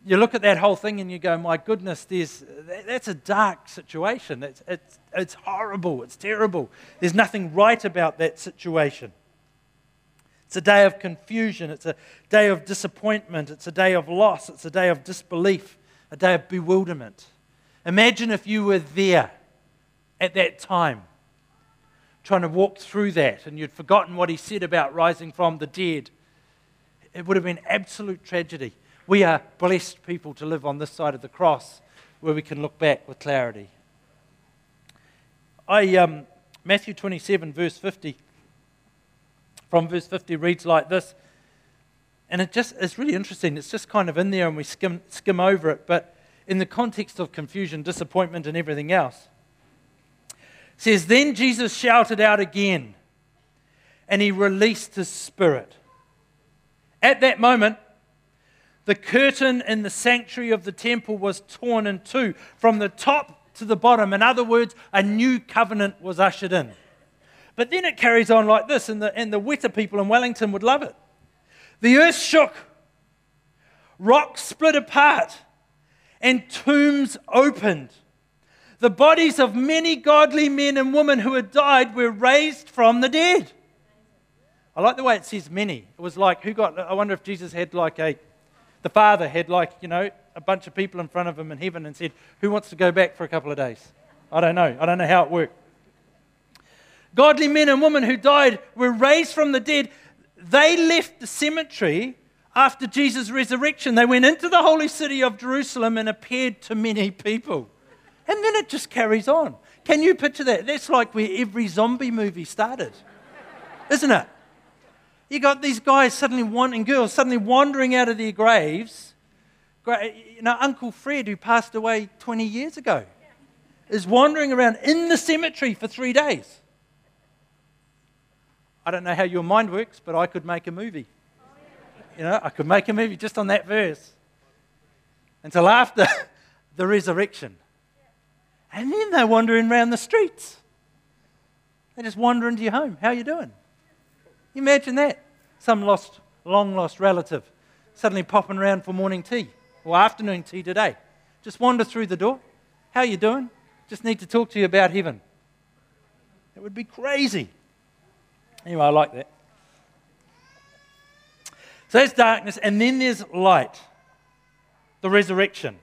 You look at that whole thing and you go, my goodness, there's, that's a dark situation. It's, it's, it's horrible. It's terrible. There's nothing right about that situation. It's a day of confusion. It's a day of disappointment. It's a day of loss. It's a day of disbelief, a day of bewilderment. Imagine if you were there at that time, trying to walk through that, and you'd forgotten what he said about rising from the dead. It would have been absolute tragedy. We are blessed people to live on this side of the cross where we can look back with clarity. I, um, Matthew 27, verse 50 from verse 50 reads like this. And it just it's really interesting. It's just kind of in there and we skim, skim over it. But in the context of confusion, disappointment, and everything else, says, Then Jesus shouted out again and he released his spirit. At that moment, the curtain in the sanctuary of the temple was torn in two from the top to the bottom. In other words, a new covenant was ushered in. But then it carries on like this, and the, and the Weta people in Wellington would love it. The earth shook, rocks split apart, and tombs opened. The bodies of many godly men and women who had died were raised from the dead. I like the way it says many. It was like, who got, I wonder if Jesus had like a, the Father had like, you know, a bunch of people in front of him in heaven and said, who wants to go back for a couple of days? I don't know. I don't know how it worked godly men and women who died were raised from the dead. They left the cemetery after Jesus' resurrection. They went into the holy city of Jerusalem and appeared to many people. And then it just carries on. Can you picture that? That's like where every zombie movie started, isn't it? You got these guys suddenly wanting girls suddenly wandering out of their graves. You know, Uncle Fred, who passed away 20 years ago, is wandering around in the cemetery for three days. I don't know how your mind works, but I could make a movie. You know, I could make a movie just on that verse until after the resurrection. And then they're wandering around the streets. They just wander into your home. How are you doing? Imagine that. Some lost, long lost relative suddenly popping around for morning tea or afternoon tea today. Just wander through the door. How are you doing? Just need to talk to you about heaven. It would be crazy. Anyway, I like that. So there's darkness, and then there's light, the resurrection.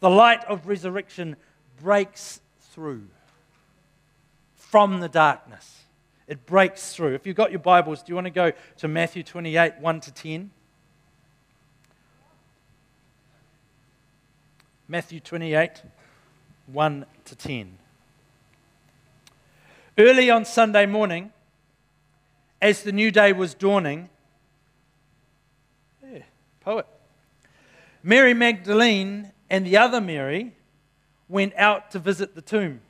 The light of resurrection breaks through from the darkness. It breaks through. If you've got your Bibles, do you want to go to Matthew 28 1 to 10? Matthew 28 1 to 10. Early on Sunday morning, as the new day was dawning, yeah, poet, Mary Magdalene and the other Mary went out to visit the tomb.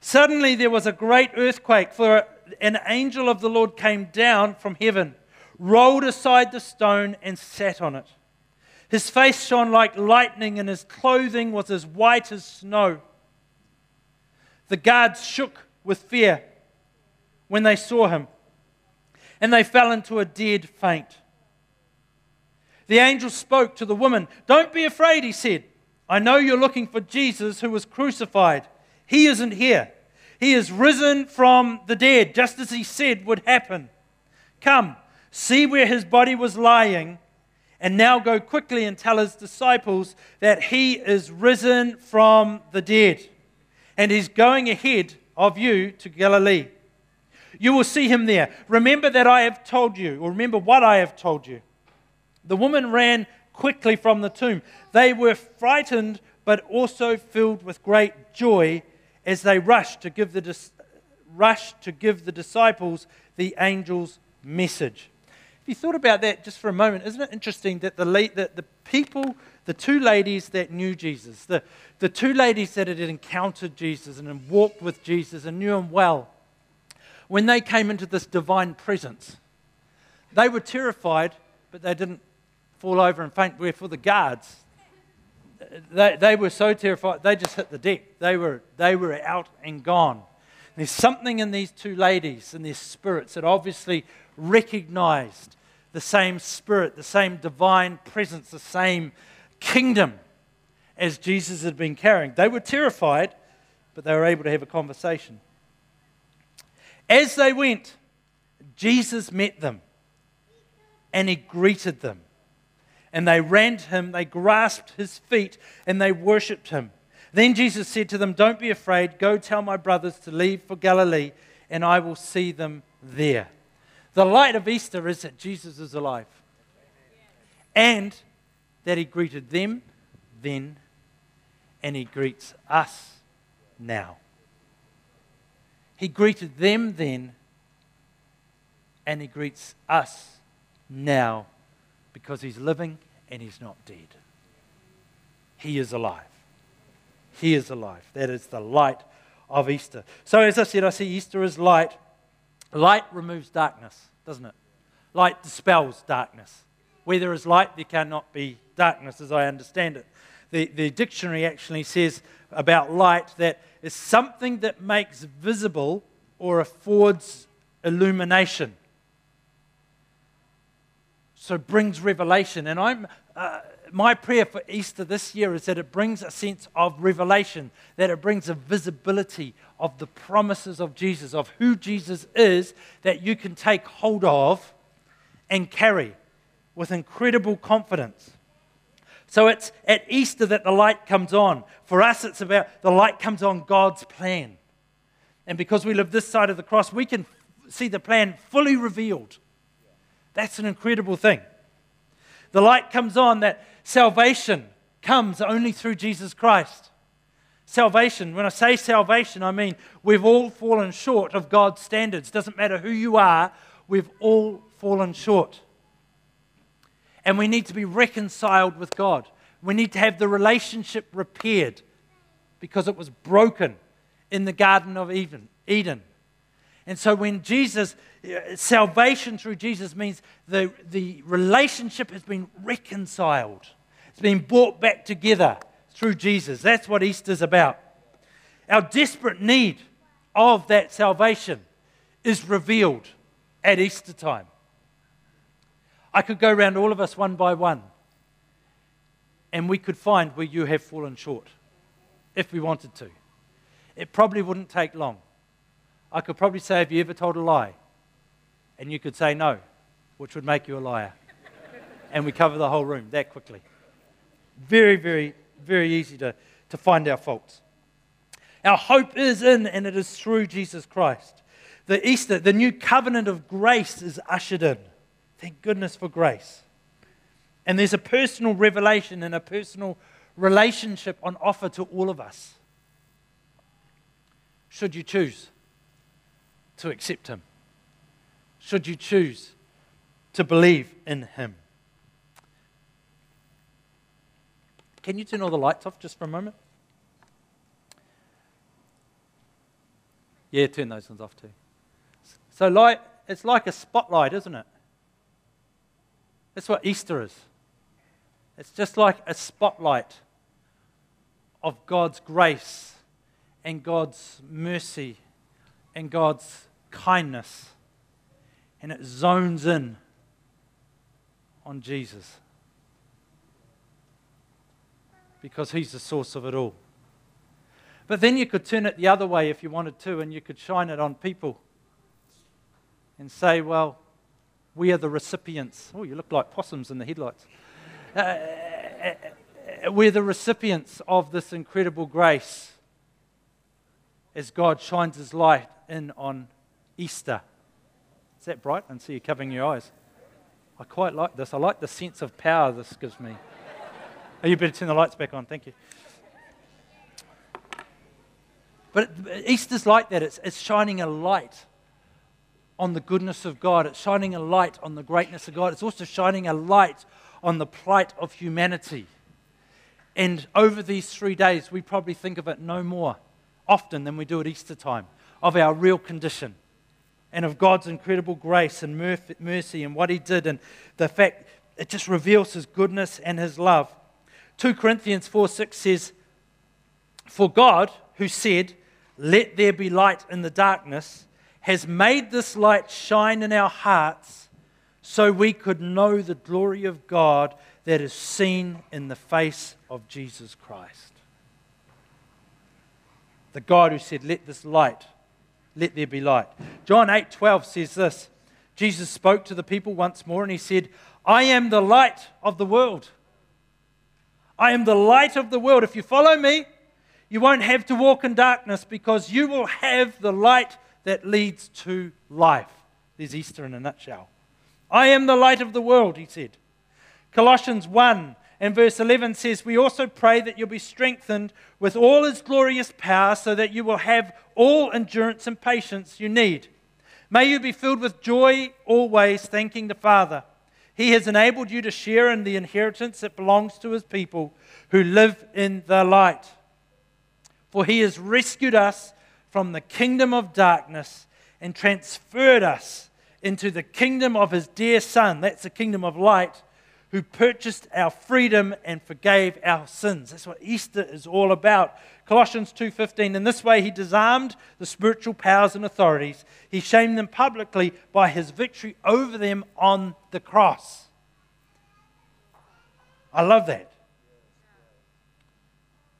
Suddenly there was a great earthquake, for an angel of the Lord came down from heaven, rolled aside the stone, and sat on it. His face shone like lightning, and his clothing was as white as snow. The guards shook with fear when they saw him, and they fell into a dead faint. The angel spoke to the woman. Don't be afraid, he said. I know you're looking for Jesus who was crucified. He isn't here. He is risen from the dead, just as he said would happen. Come, see where his body was lying and now go quickly and tell his disciples that he is risen from the dead. And he's going ahead of you to Galilee. You will see him there. Remember that I have told you, or remember what I have told you. The woman ran quickly from the tomb. They were frightened, but also filled with great joy as they rushed to give the, rushed to give the disciples the angel's message If you thought about that just for a moment, isn't it interesting that the, that the people, the two ladies that knew Jesus, the, the two ladies that had encountered Jesus and had walked with Jesus and knew him well, when they came into this divine presence, they were terrified, but they didn't fall over and faint. For the guards, they, they were so terrified, they just hit the deck. They were, they were out and gone. There's something in these two ladies and their spirits that obviously recognized the same spirit, the same divine presence, the same kingdom as Jesus had been carrying. They were terrified, but they were able to have a conversation. As they went, Jesus met them and he greeted them. And they ran to him, they grasped his feet, and they worshipped him. Then Jesus said to them, Don't be afraid. Go tell my brothers to leave for Galilee, and I will see them there. The light of Easter is that Jesus is alive and that he greeted them then and he greets us now. He greeted them then and he greets us now because he's living and he's not dead. He is alive. He is alive. That is the light of Easter. So, as I said, I see Easter as light. Light removes darkness, doesn't it? Light dispels darkness. Where there is light, there cannot be darkness, as I understand it. The, the dictionary actually says about light that it's something that makes visible or affords illumination. So brings revelation. And I'm, uh, my prayer for Easter this year is that it brings a sense of revelation, that it brings a visibility of the promises of Jesus, of who Jesus is, that you can take hold of and carry with incredible confidence. So it's at Easter that the light comes on. For us, it's about the light comes on God's plan. And because we live this side of the cross, we can see the plan fully revealed. That's an incredible thing. The light comes on that salvation comes only through Jesus Christ. Salvation, when I say salvation, I mean we've all fallen short of God's standards. Doesn't matter who you are, we've all fallen short. And we need to be reconciled with God. We need to have the relationship repaired because it was broken in the Garden of Eden. And so when Jesus, uh, salvation through Jesus means the, the relationship has been reconciled. It's been brought back together through Jesus. That's what Easter's about. Our desperate need of that salvation is revealed at Easter time. I could go around all of us one by one, and we could find where you have fallen short if we wanted to. It probably wouldn't take long. I could probably say, Have you ever told a lie? And you could say no, which would make you a liar. and we cover the whole room that quickly. Very, very, very easy to, to find our faults. Our hope is in and it is through Jesus Christ. The Easter, the new covenant of grace is ushered in. Thank goodness for grace. And there's a personal revelation and a personal relationship on offer to all of us. Should you choose to accept Him? Should you choose to believe in Him? Can you turn all the lights off just for a moment? Yeah, turn those ones off too. So, light, it's like a spotlight, isn't it? That's what Easter is. It's just like a spotlight of God's grace and God's mercy and God's kindness. And it zones in on Jesus because he's the source of it all. But then you could turn it the other way if you wanted to, and you could shine it on people and say, well, we are the recipients. Oh, you look like possums in the headlights. Uh, we're the recipients of this incredible grace as God shines his light in on Easter. Is that bright? And see you covering your eyes. I quite like this. I like the sense of power this gives me. oh, you better turn the lights back on. Thank you. But Easter's like that. It's, it's shining a light on the goodness of God. It's shining a light on the greatness of God. It's also shining a light on the plight of humanity. And over these three days, we probably think of it no more often than we do at Easter time, of our real condition and of God's incredible grace and mercy and what He did, and the fact it just reveals His goodness and His love. 2 Corinthians 4 6 says, For God, who said, let there be light in the darkness, has made this light shine in our hearts so we could know the glory of God that is seen in the face of Jesus Christ. The God who said, Let this light, let there be light. John 8 12 says this Jesus spoke to the people once more and he said, I am the light of the world. I am the light of the world. If you follow me, you won't have to walk in darkness because you will have the light that leads to life. There's Easter in a nutshell. I am the light of the world, he said. Colossians 1 and verse 11 says, We also pray that you'll be strengthened with all his glorious power so that you will have all endurance and patience you need. May you be filled with joy always, thanking the Father. He has enabled you to share in the inheritance that belongs to his people who live in the light. For he has rescued us from the kingdom of darkness and transferred us into the kingdom of his dear Son. That's the kingdom of light, who purchased our freedom and forgave our sins. That's what Easter is all about. Colossians 2:15 in this way he disarmed the spiritual powers and authorities he shamed them publicly by his victory over them on the cross I love that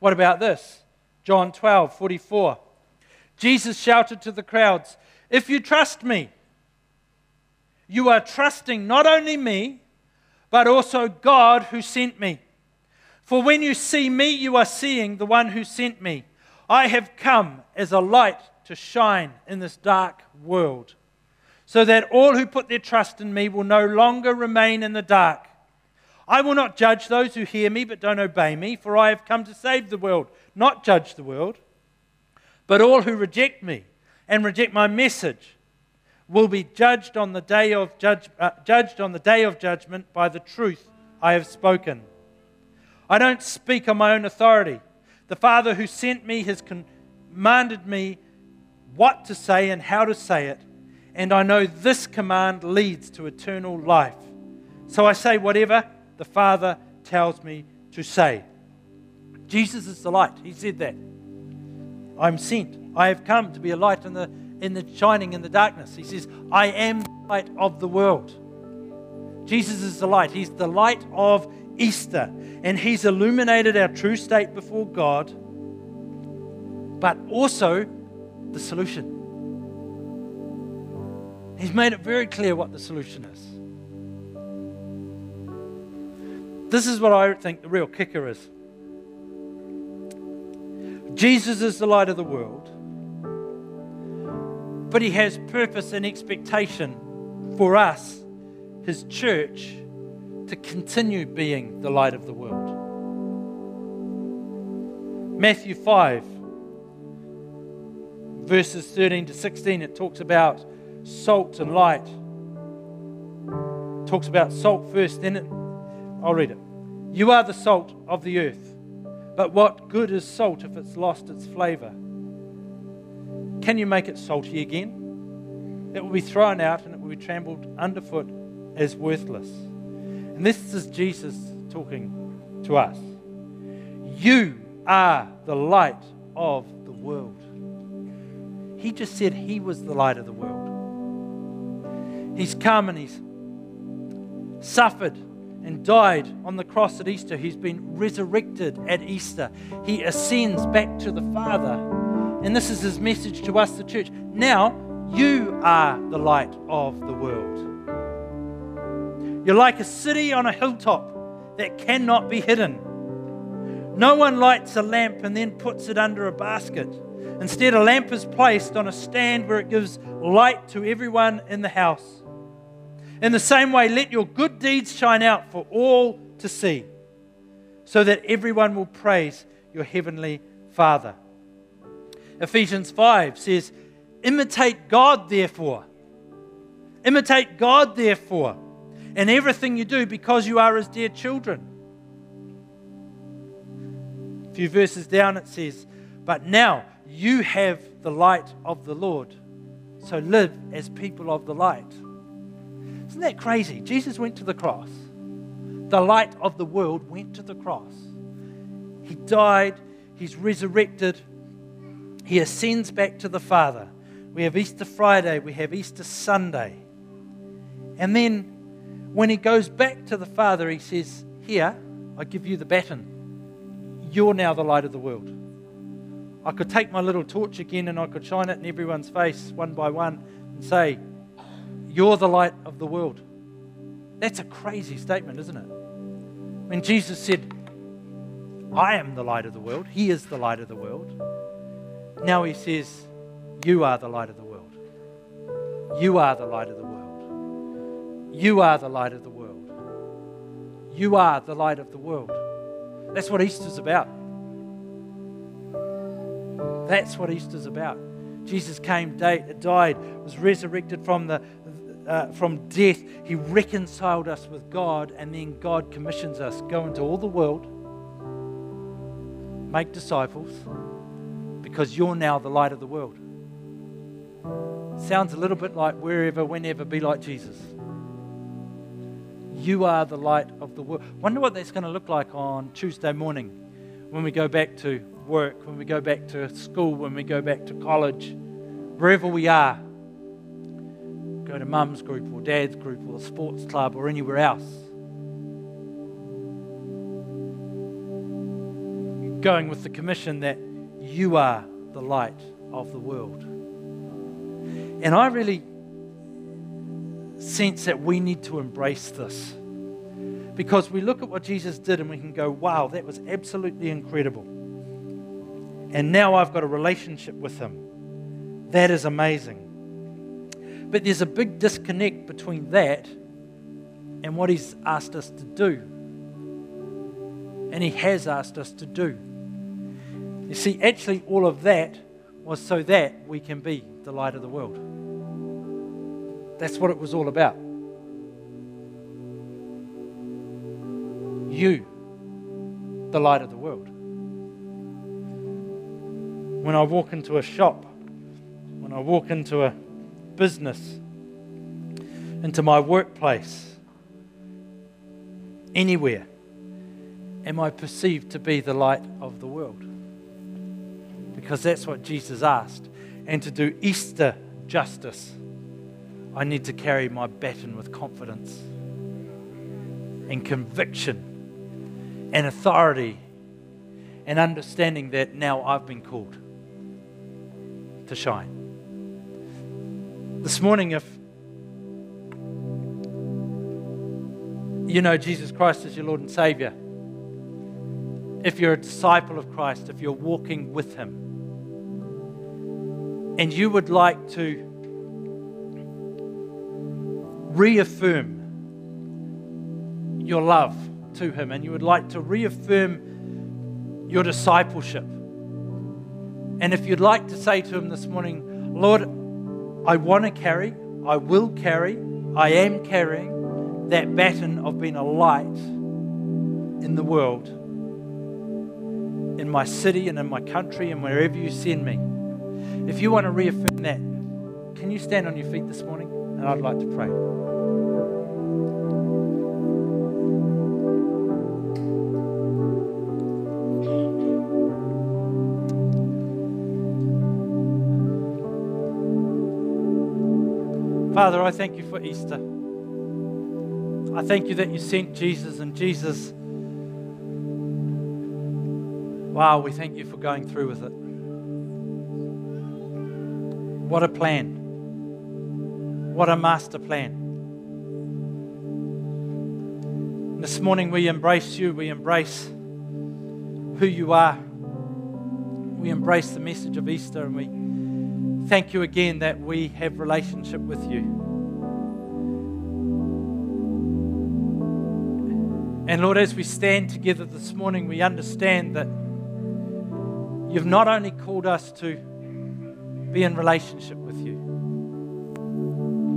What about this John 12, 44. Jesus shouted to the crowds, If you trust me, you are trusting not only me, but also God who sent me. For when you see me, you are seeing the one who sent me. I have come as a light to shine in this dark world, so that all who put their trust in me will no longer remain in the dark. I will not judge those who hear me but don't obey me, for I have come to save the world not judge the world, but all who reject me and reject my message will be judged on the day of judge, uh, judged on the day of judgment by the truth I have spoken. I don't speak on my own authority. The Father who sent me has commanded me what to say and how to say it, and I know this command leads to eternal life. So I say whatever the Father tells me to say. Jesus is the light. He said that. I'm sent. I have come to be a light in the, in the shining in the darkness. He says, I am the light of the world. Jesus is the light. He's the light of Easter. And He's illuminated our true state before God, but also the solution. He's made it very clear what the solution is. This is what I think the real kicker is. Jesus is the light of the world, but he has purpose and expectation for us, his church, to continue being the light of the world. Matthew 5, verses 13 to 16, it talks about salt and light. It talks about salt first, then it, I'll read it. You are the salt of the earth, but what good is salt if it's lost its flavor? Can you make it salty again? It will be thrown out and it will be trampled underfoot as worthless. And this is Jesus talking to us. You are the light of the world. He just said he was the light of the world. He's come and he's suffered and died on the cross at Easter. He's been resurrected at Easter. He ascends back to the Father. And this is his message to us, the church. Now, you are the light of the world. You're like a city on a hilltop that cannot be hidden. No one lights a lamp and then puts it under a basket. Instead, a lamp is placed on a stand where it gives light to everyone in the house. In the same way, let your good deeds shine out for all to see, so that everyone will praise your heavenly Father. Ephesians 5 says, Imitate God, therefore. Imitate God, therefore, in everything you do, because you are his dear children. A few verses down, it says, But now you have the light of the Lord, so live as people of the light. Isn't that crazy? Jesus went to the cross. The light of the world went to the cross. He died, he's resurrected, he ascends back to the Father. We have Easter Friday, we have Easter Sunday. And then when he goes back to the Father, he says, Here, I give you the baton. You're now the light of the world. I could take my little torch again and I could shine it in everyone's face one by one and say, You're the light of the world. That's a crazy statement, isn't it? When Jesus said, I am the light of the world, He is the light of the world. Now He says, You are the light of the world. You are the light of the world. You are the light of the world. You are the light of the world. That's what Easter's about. That's what Easter's about. Jesus came, died, was resurrected from, the, uh, from death. He reconciled us with God, and then God commissions us go into all the world, make disciples, because you're now the light of the world. Sounds a little bit like wherever, whenever, be like Jesus. You are the light of the world. Wonder what that's going to look like on Tuesday morning when we go back to work, when we go back to school, when we go back to college, wherever we are. Go to mum's group or dad's group or a sports club or anywhere else. Going with the commission that you are the light of the world. And I really sense that we need to embrace this because we look at what Jesus did and we can go, wow, that was absolutely incredible. And now I've got a relationship with Him. That is amazing. But there's a big disconnect between that and what He's asked us to do. And He has asked us to do. You see, actually, all of that was so that we can be the light of the world. That's what it was all about. You, the light of the world when I walk into a shop, when I walk into a business, into my workplace, anywhere, am I perceived to be the light of the world? because that's what Jesus asked. And to do Easter justice, I need to carry my baton with confidence and conviction and authority and understanding that now I've been called to shine. This morning, if you know Jesus Christ as your Lord and Savior, if you're a disciple of Christ, if you're walking with Him, and you would like to reaffirm your love to Him and you would like to reaffirm your discipleship, and if you'd like to say to Him this morning, Lord, I want to carry, I will carry, I am carrying that baton of being a light in the world, in my city and in my country and wherever you send me. If you want to reaffirm that, can you stand on your feet this morning? And I'd like to pray. Father, I thank you for Easter. I thank you that you sent Jesus and Jesus. Wow, we thank you for going through with it. What a plan. What a master plan. This morning we embrace you, we embrace who you are. We embrace the message of Easter and we thank you again that we have relationship with you. And Lord, as we stand together this morning, we understand that you've not only called us to be in relationship with you,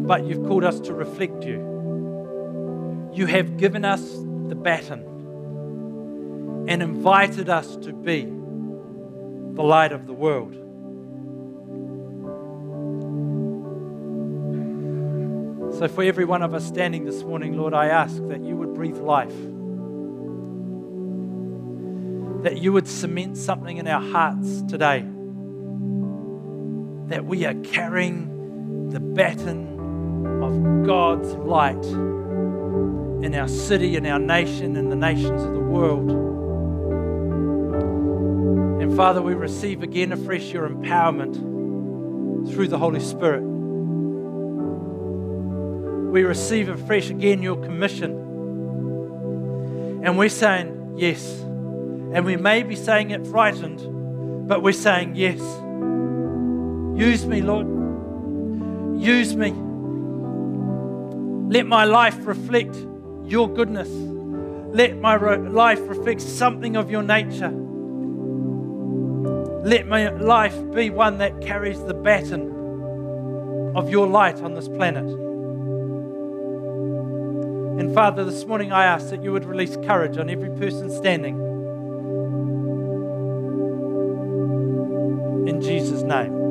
but you've called us to reflect you. You have given us the baton and invited us to be the light of the world. So, for every one of us standing this morning, Lord, I ask that you would breathe life, that you would cement something in our hearts today, that we are carrying the baton of God's light in our city, in our nation, in the nations of the world. And Father, we receive again afresh your empowerment through the Holy Spirit we receive afresh again your commission. And we're saying yes. And we may be saying it frightened, but we're saying yes. Use me, Lord. Use me. Let my life reflect your goodness. Let my life reflect something of your nature. Let my life be one that carries the baton of your light on this planet. And Father, this morning I ask that you would release courage on every person standing. In Jesus' name.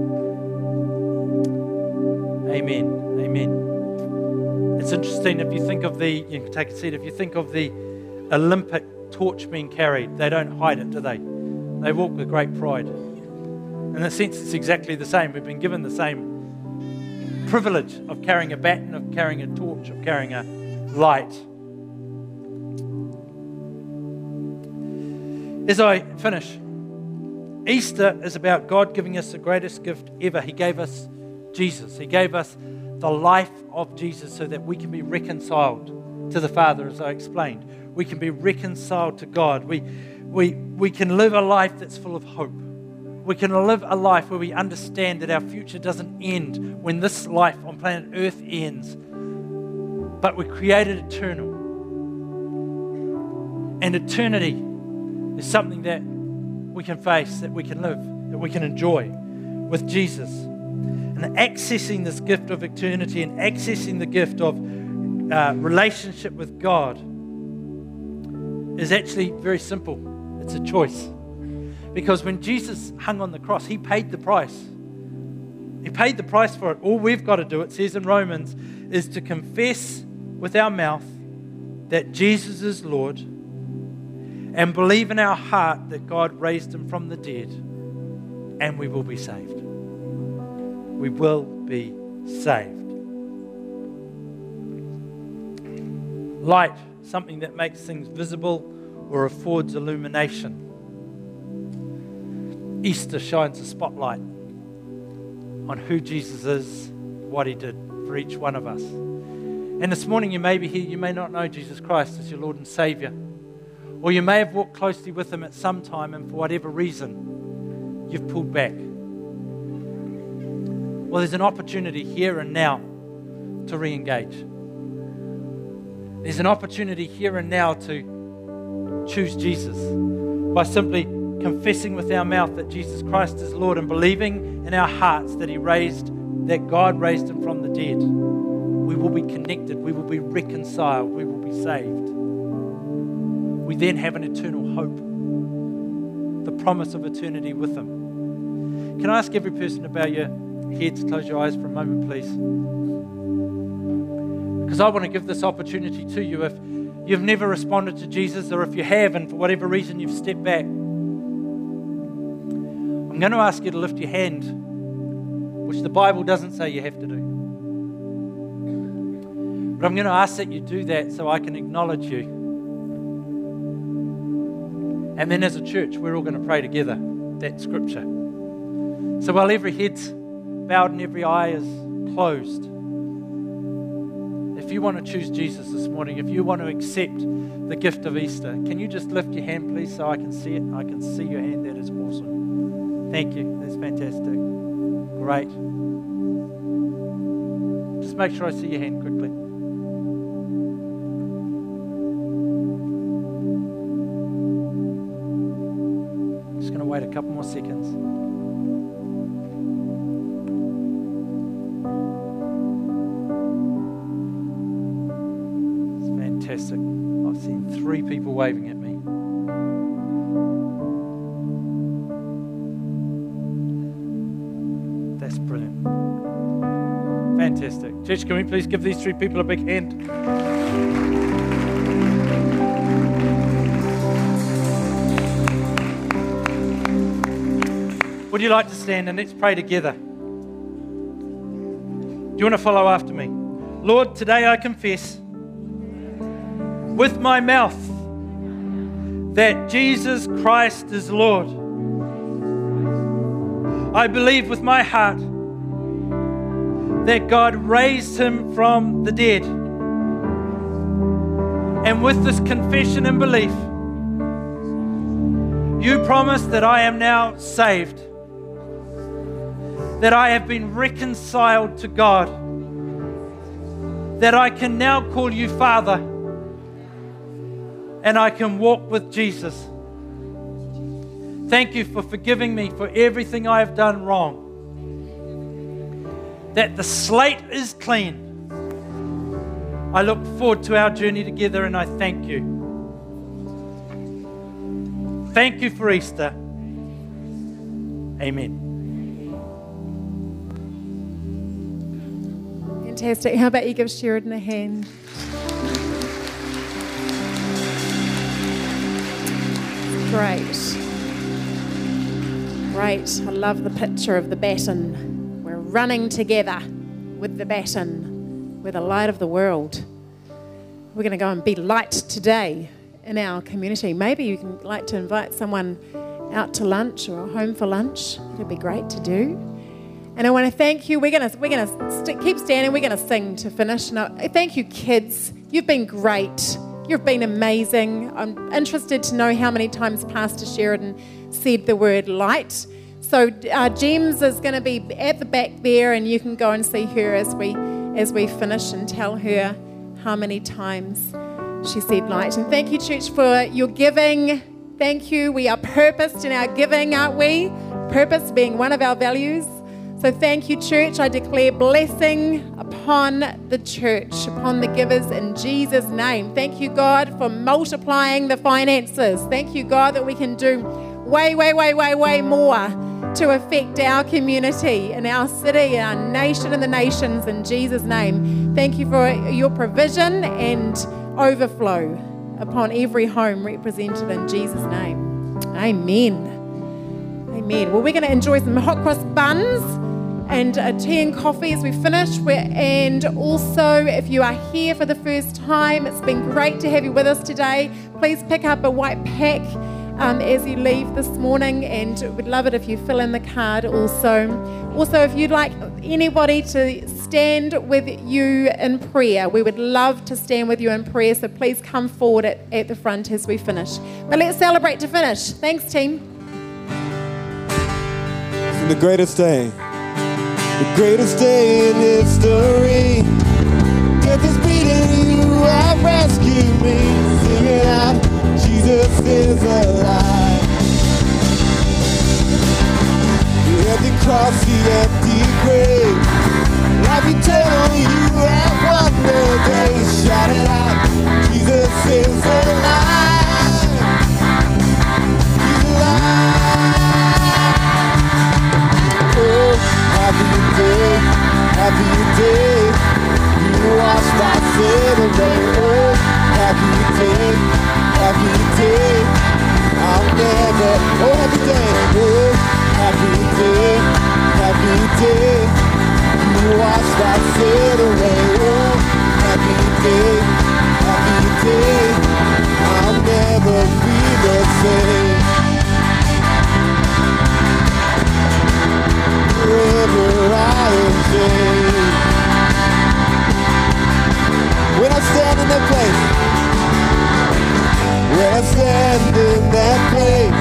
Amen. Amen. It's interesting if you think of the, you can take a seat, if you think of the Olympic torch being carried, they don't hide it, do they? They walk with great pride. In a sense, it's exactly the same. We've been given the same privilege of carrying a baton, of carrying a torch, of carrying a light. As I finish, Easter is about God giving us the greatest gift ever. He gave us Jesus, He gave us the life of Jesus so that we can be reconciled to the Father, as I explained. We can be reconciled to God. We, we, we can live a life that's full of hope. We can live a life where we understand that our future doesn't end when this life on planet Earth ends but we're created eternal. And eternity is something that we can face, that we can live, that we can enjoy with Jesus. And accessing this gift of eternity and accessing the gift of uh, relationship with God is actually very simple. It's a choice. Because when Jesus hung on the cross, he paid the price. He paid the price for it. All we've got to do, it says in Romans, is to confess with our mouth that Jesus is Lord and believe in our heart that God raised him from the dead, and we will be saved. We will be saved. Light, something that makes things visible or affords illumination. Easter shines a spotlight on who Jesus is, what he did for each one of us. And this morning, you may be here, you may not know Jesus Christ as your Lord and Savior. Or you may have walked closely with Him at some time, and for whatever reason, you've pulled back. Well, there's an opportunity here and now to re engage. There's an opportunity here and now to choose Jesus by simply confessing with our mouth that Jesus Christ is Lord and believing in our hearts that He raised, that God raised Him from the dead. We will be connected, we will be reconciled, we will be saved. We then have an eternal hope, the promise of eternity with Him. Can I ask every person about your heads, close your eyes for a moment, please? Because I want to give this opportunity to you if you've never responded to Jesus, or if you have, and for whatever reason you've stepped back. I'm going to ask you to lift your hand, which the Bible doesn't say you have to do. But I'm going to ask that you do that so I can acknowledge you. And then as a church, we're all going to pray together that scripture. So while every head's bowed and every eye is closed, if you want to choose Jesus this morning, if you want to accept the gift of Easter, can you just lift your hand, please, so I can see it? I can see your hand. That is awesome. Thank you. That's fantastic. Great. Just make sure I see your hand quickly. Just going to wait a couple more seconds. I've seen three people waving at me. That's brilliant. Fantastic. Church, can we please give these three people a big hand? Would you like to stand and let's pray together? Do you want to follow after me? Lord, today I confess with my mouth that Jesus Christ is Lord. I believe with my heart that God raised him from the dead. And with this confession and belief, you promise that I am now saved, that I have been reconciled to God, that I can now call you Father, and I can walk with Jesus. Thank you for forgiving me for everything I have done wrong. That the slate is clean. I look forward to our journey together and I thank you. Thank you for Easter. Amen. Fantastic. How about you give Sheridan a hand? Great. Great. I love the picture of the baton. We're running together with the baton. We're the light of the world. We're going to go and be light today in our community. Maybe you can like to invite someone out to lunch or home for lunch. It'd be great to do. And I want to thank you. We're going to we're going to st- keep standing. We're going to sing to finish. And I, thank you, kids. You've been great. You've been amazing. I'm interested to know how many times Pastor Sheridan said the word light. So uh, James is going to be at the back there, and you can go and see her as we as we finish and tell her how many times she said light. And thank you, church, for your giving. Thank you. We are purposed in our giving, aren't we? Purpose being one of our values. So thank you, church. I declare blessing upon the church, upon the givers in Jesus' name. Thank you, God, for multiplying the finances. Thank you, God, that we can do way, way, way, way, way more to affect our community and our city, and our nation, and the nations in Jesus' name. Thank you for your provision and overflow upon every home represented in Jesus' name. Amen. Amen. Well, we're going to enjoy some hot cross buns and tea and coffee as we finish. We're, and also, if you are here for the first time, it's been great to have you with us today. Please pick up a white pack um, as you leave this morning, and we'd love it if you fill in the card also. Also, if you'd like anybody to stand with you in prayer. We would love to stand with you in prayer, so please come forward at, at the front as we finish. But let's celebrate to finish. Thanks, team. The greatest day. The greatest day in history. Death is beating you, have rescued me. Sing it out, Jesus is alive. The empty cross, the empty grave. Life eternal, you have won the day. Shout it out, Jesus is alive. Washed my sin away. Oh, happy day, happy day. I'll never, oh, happy day. Oh, happy day, happy day. You washed my sin away. Oh, happy day, happy day. I'll never be the same. Forever I am. Stand in that place, when I stand in that place,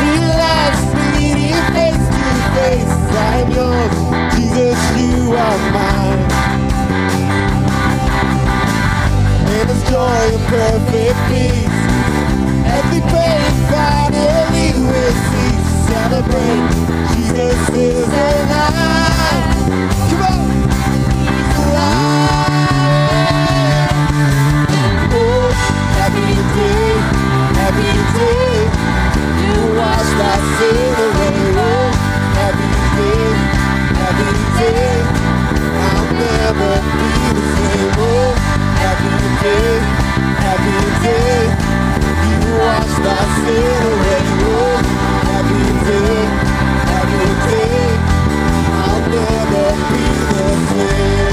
realize meeting face to face, I'm yours, Jesus, you are mine. And it's joy and perfect peace, every pain finally will cease. Celebrate, Jesus is alive. Happy day. You wash my sin away. Oh, happy day, happy day. I'll never be the same. Oh, happy day, happy day. You wash my sin away. Oh, happy day, happy day. I'll never be the same.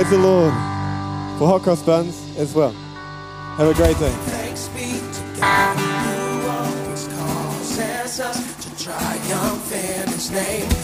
Praise the Lord for Hot Cross Buns as well. Have a great day. Thanks be to God who always causes us to triumph in His name.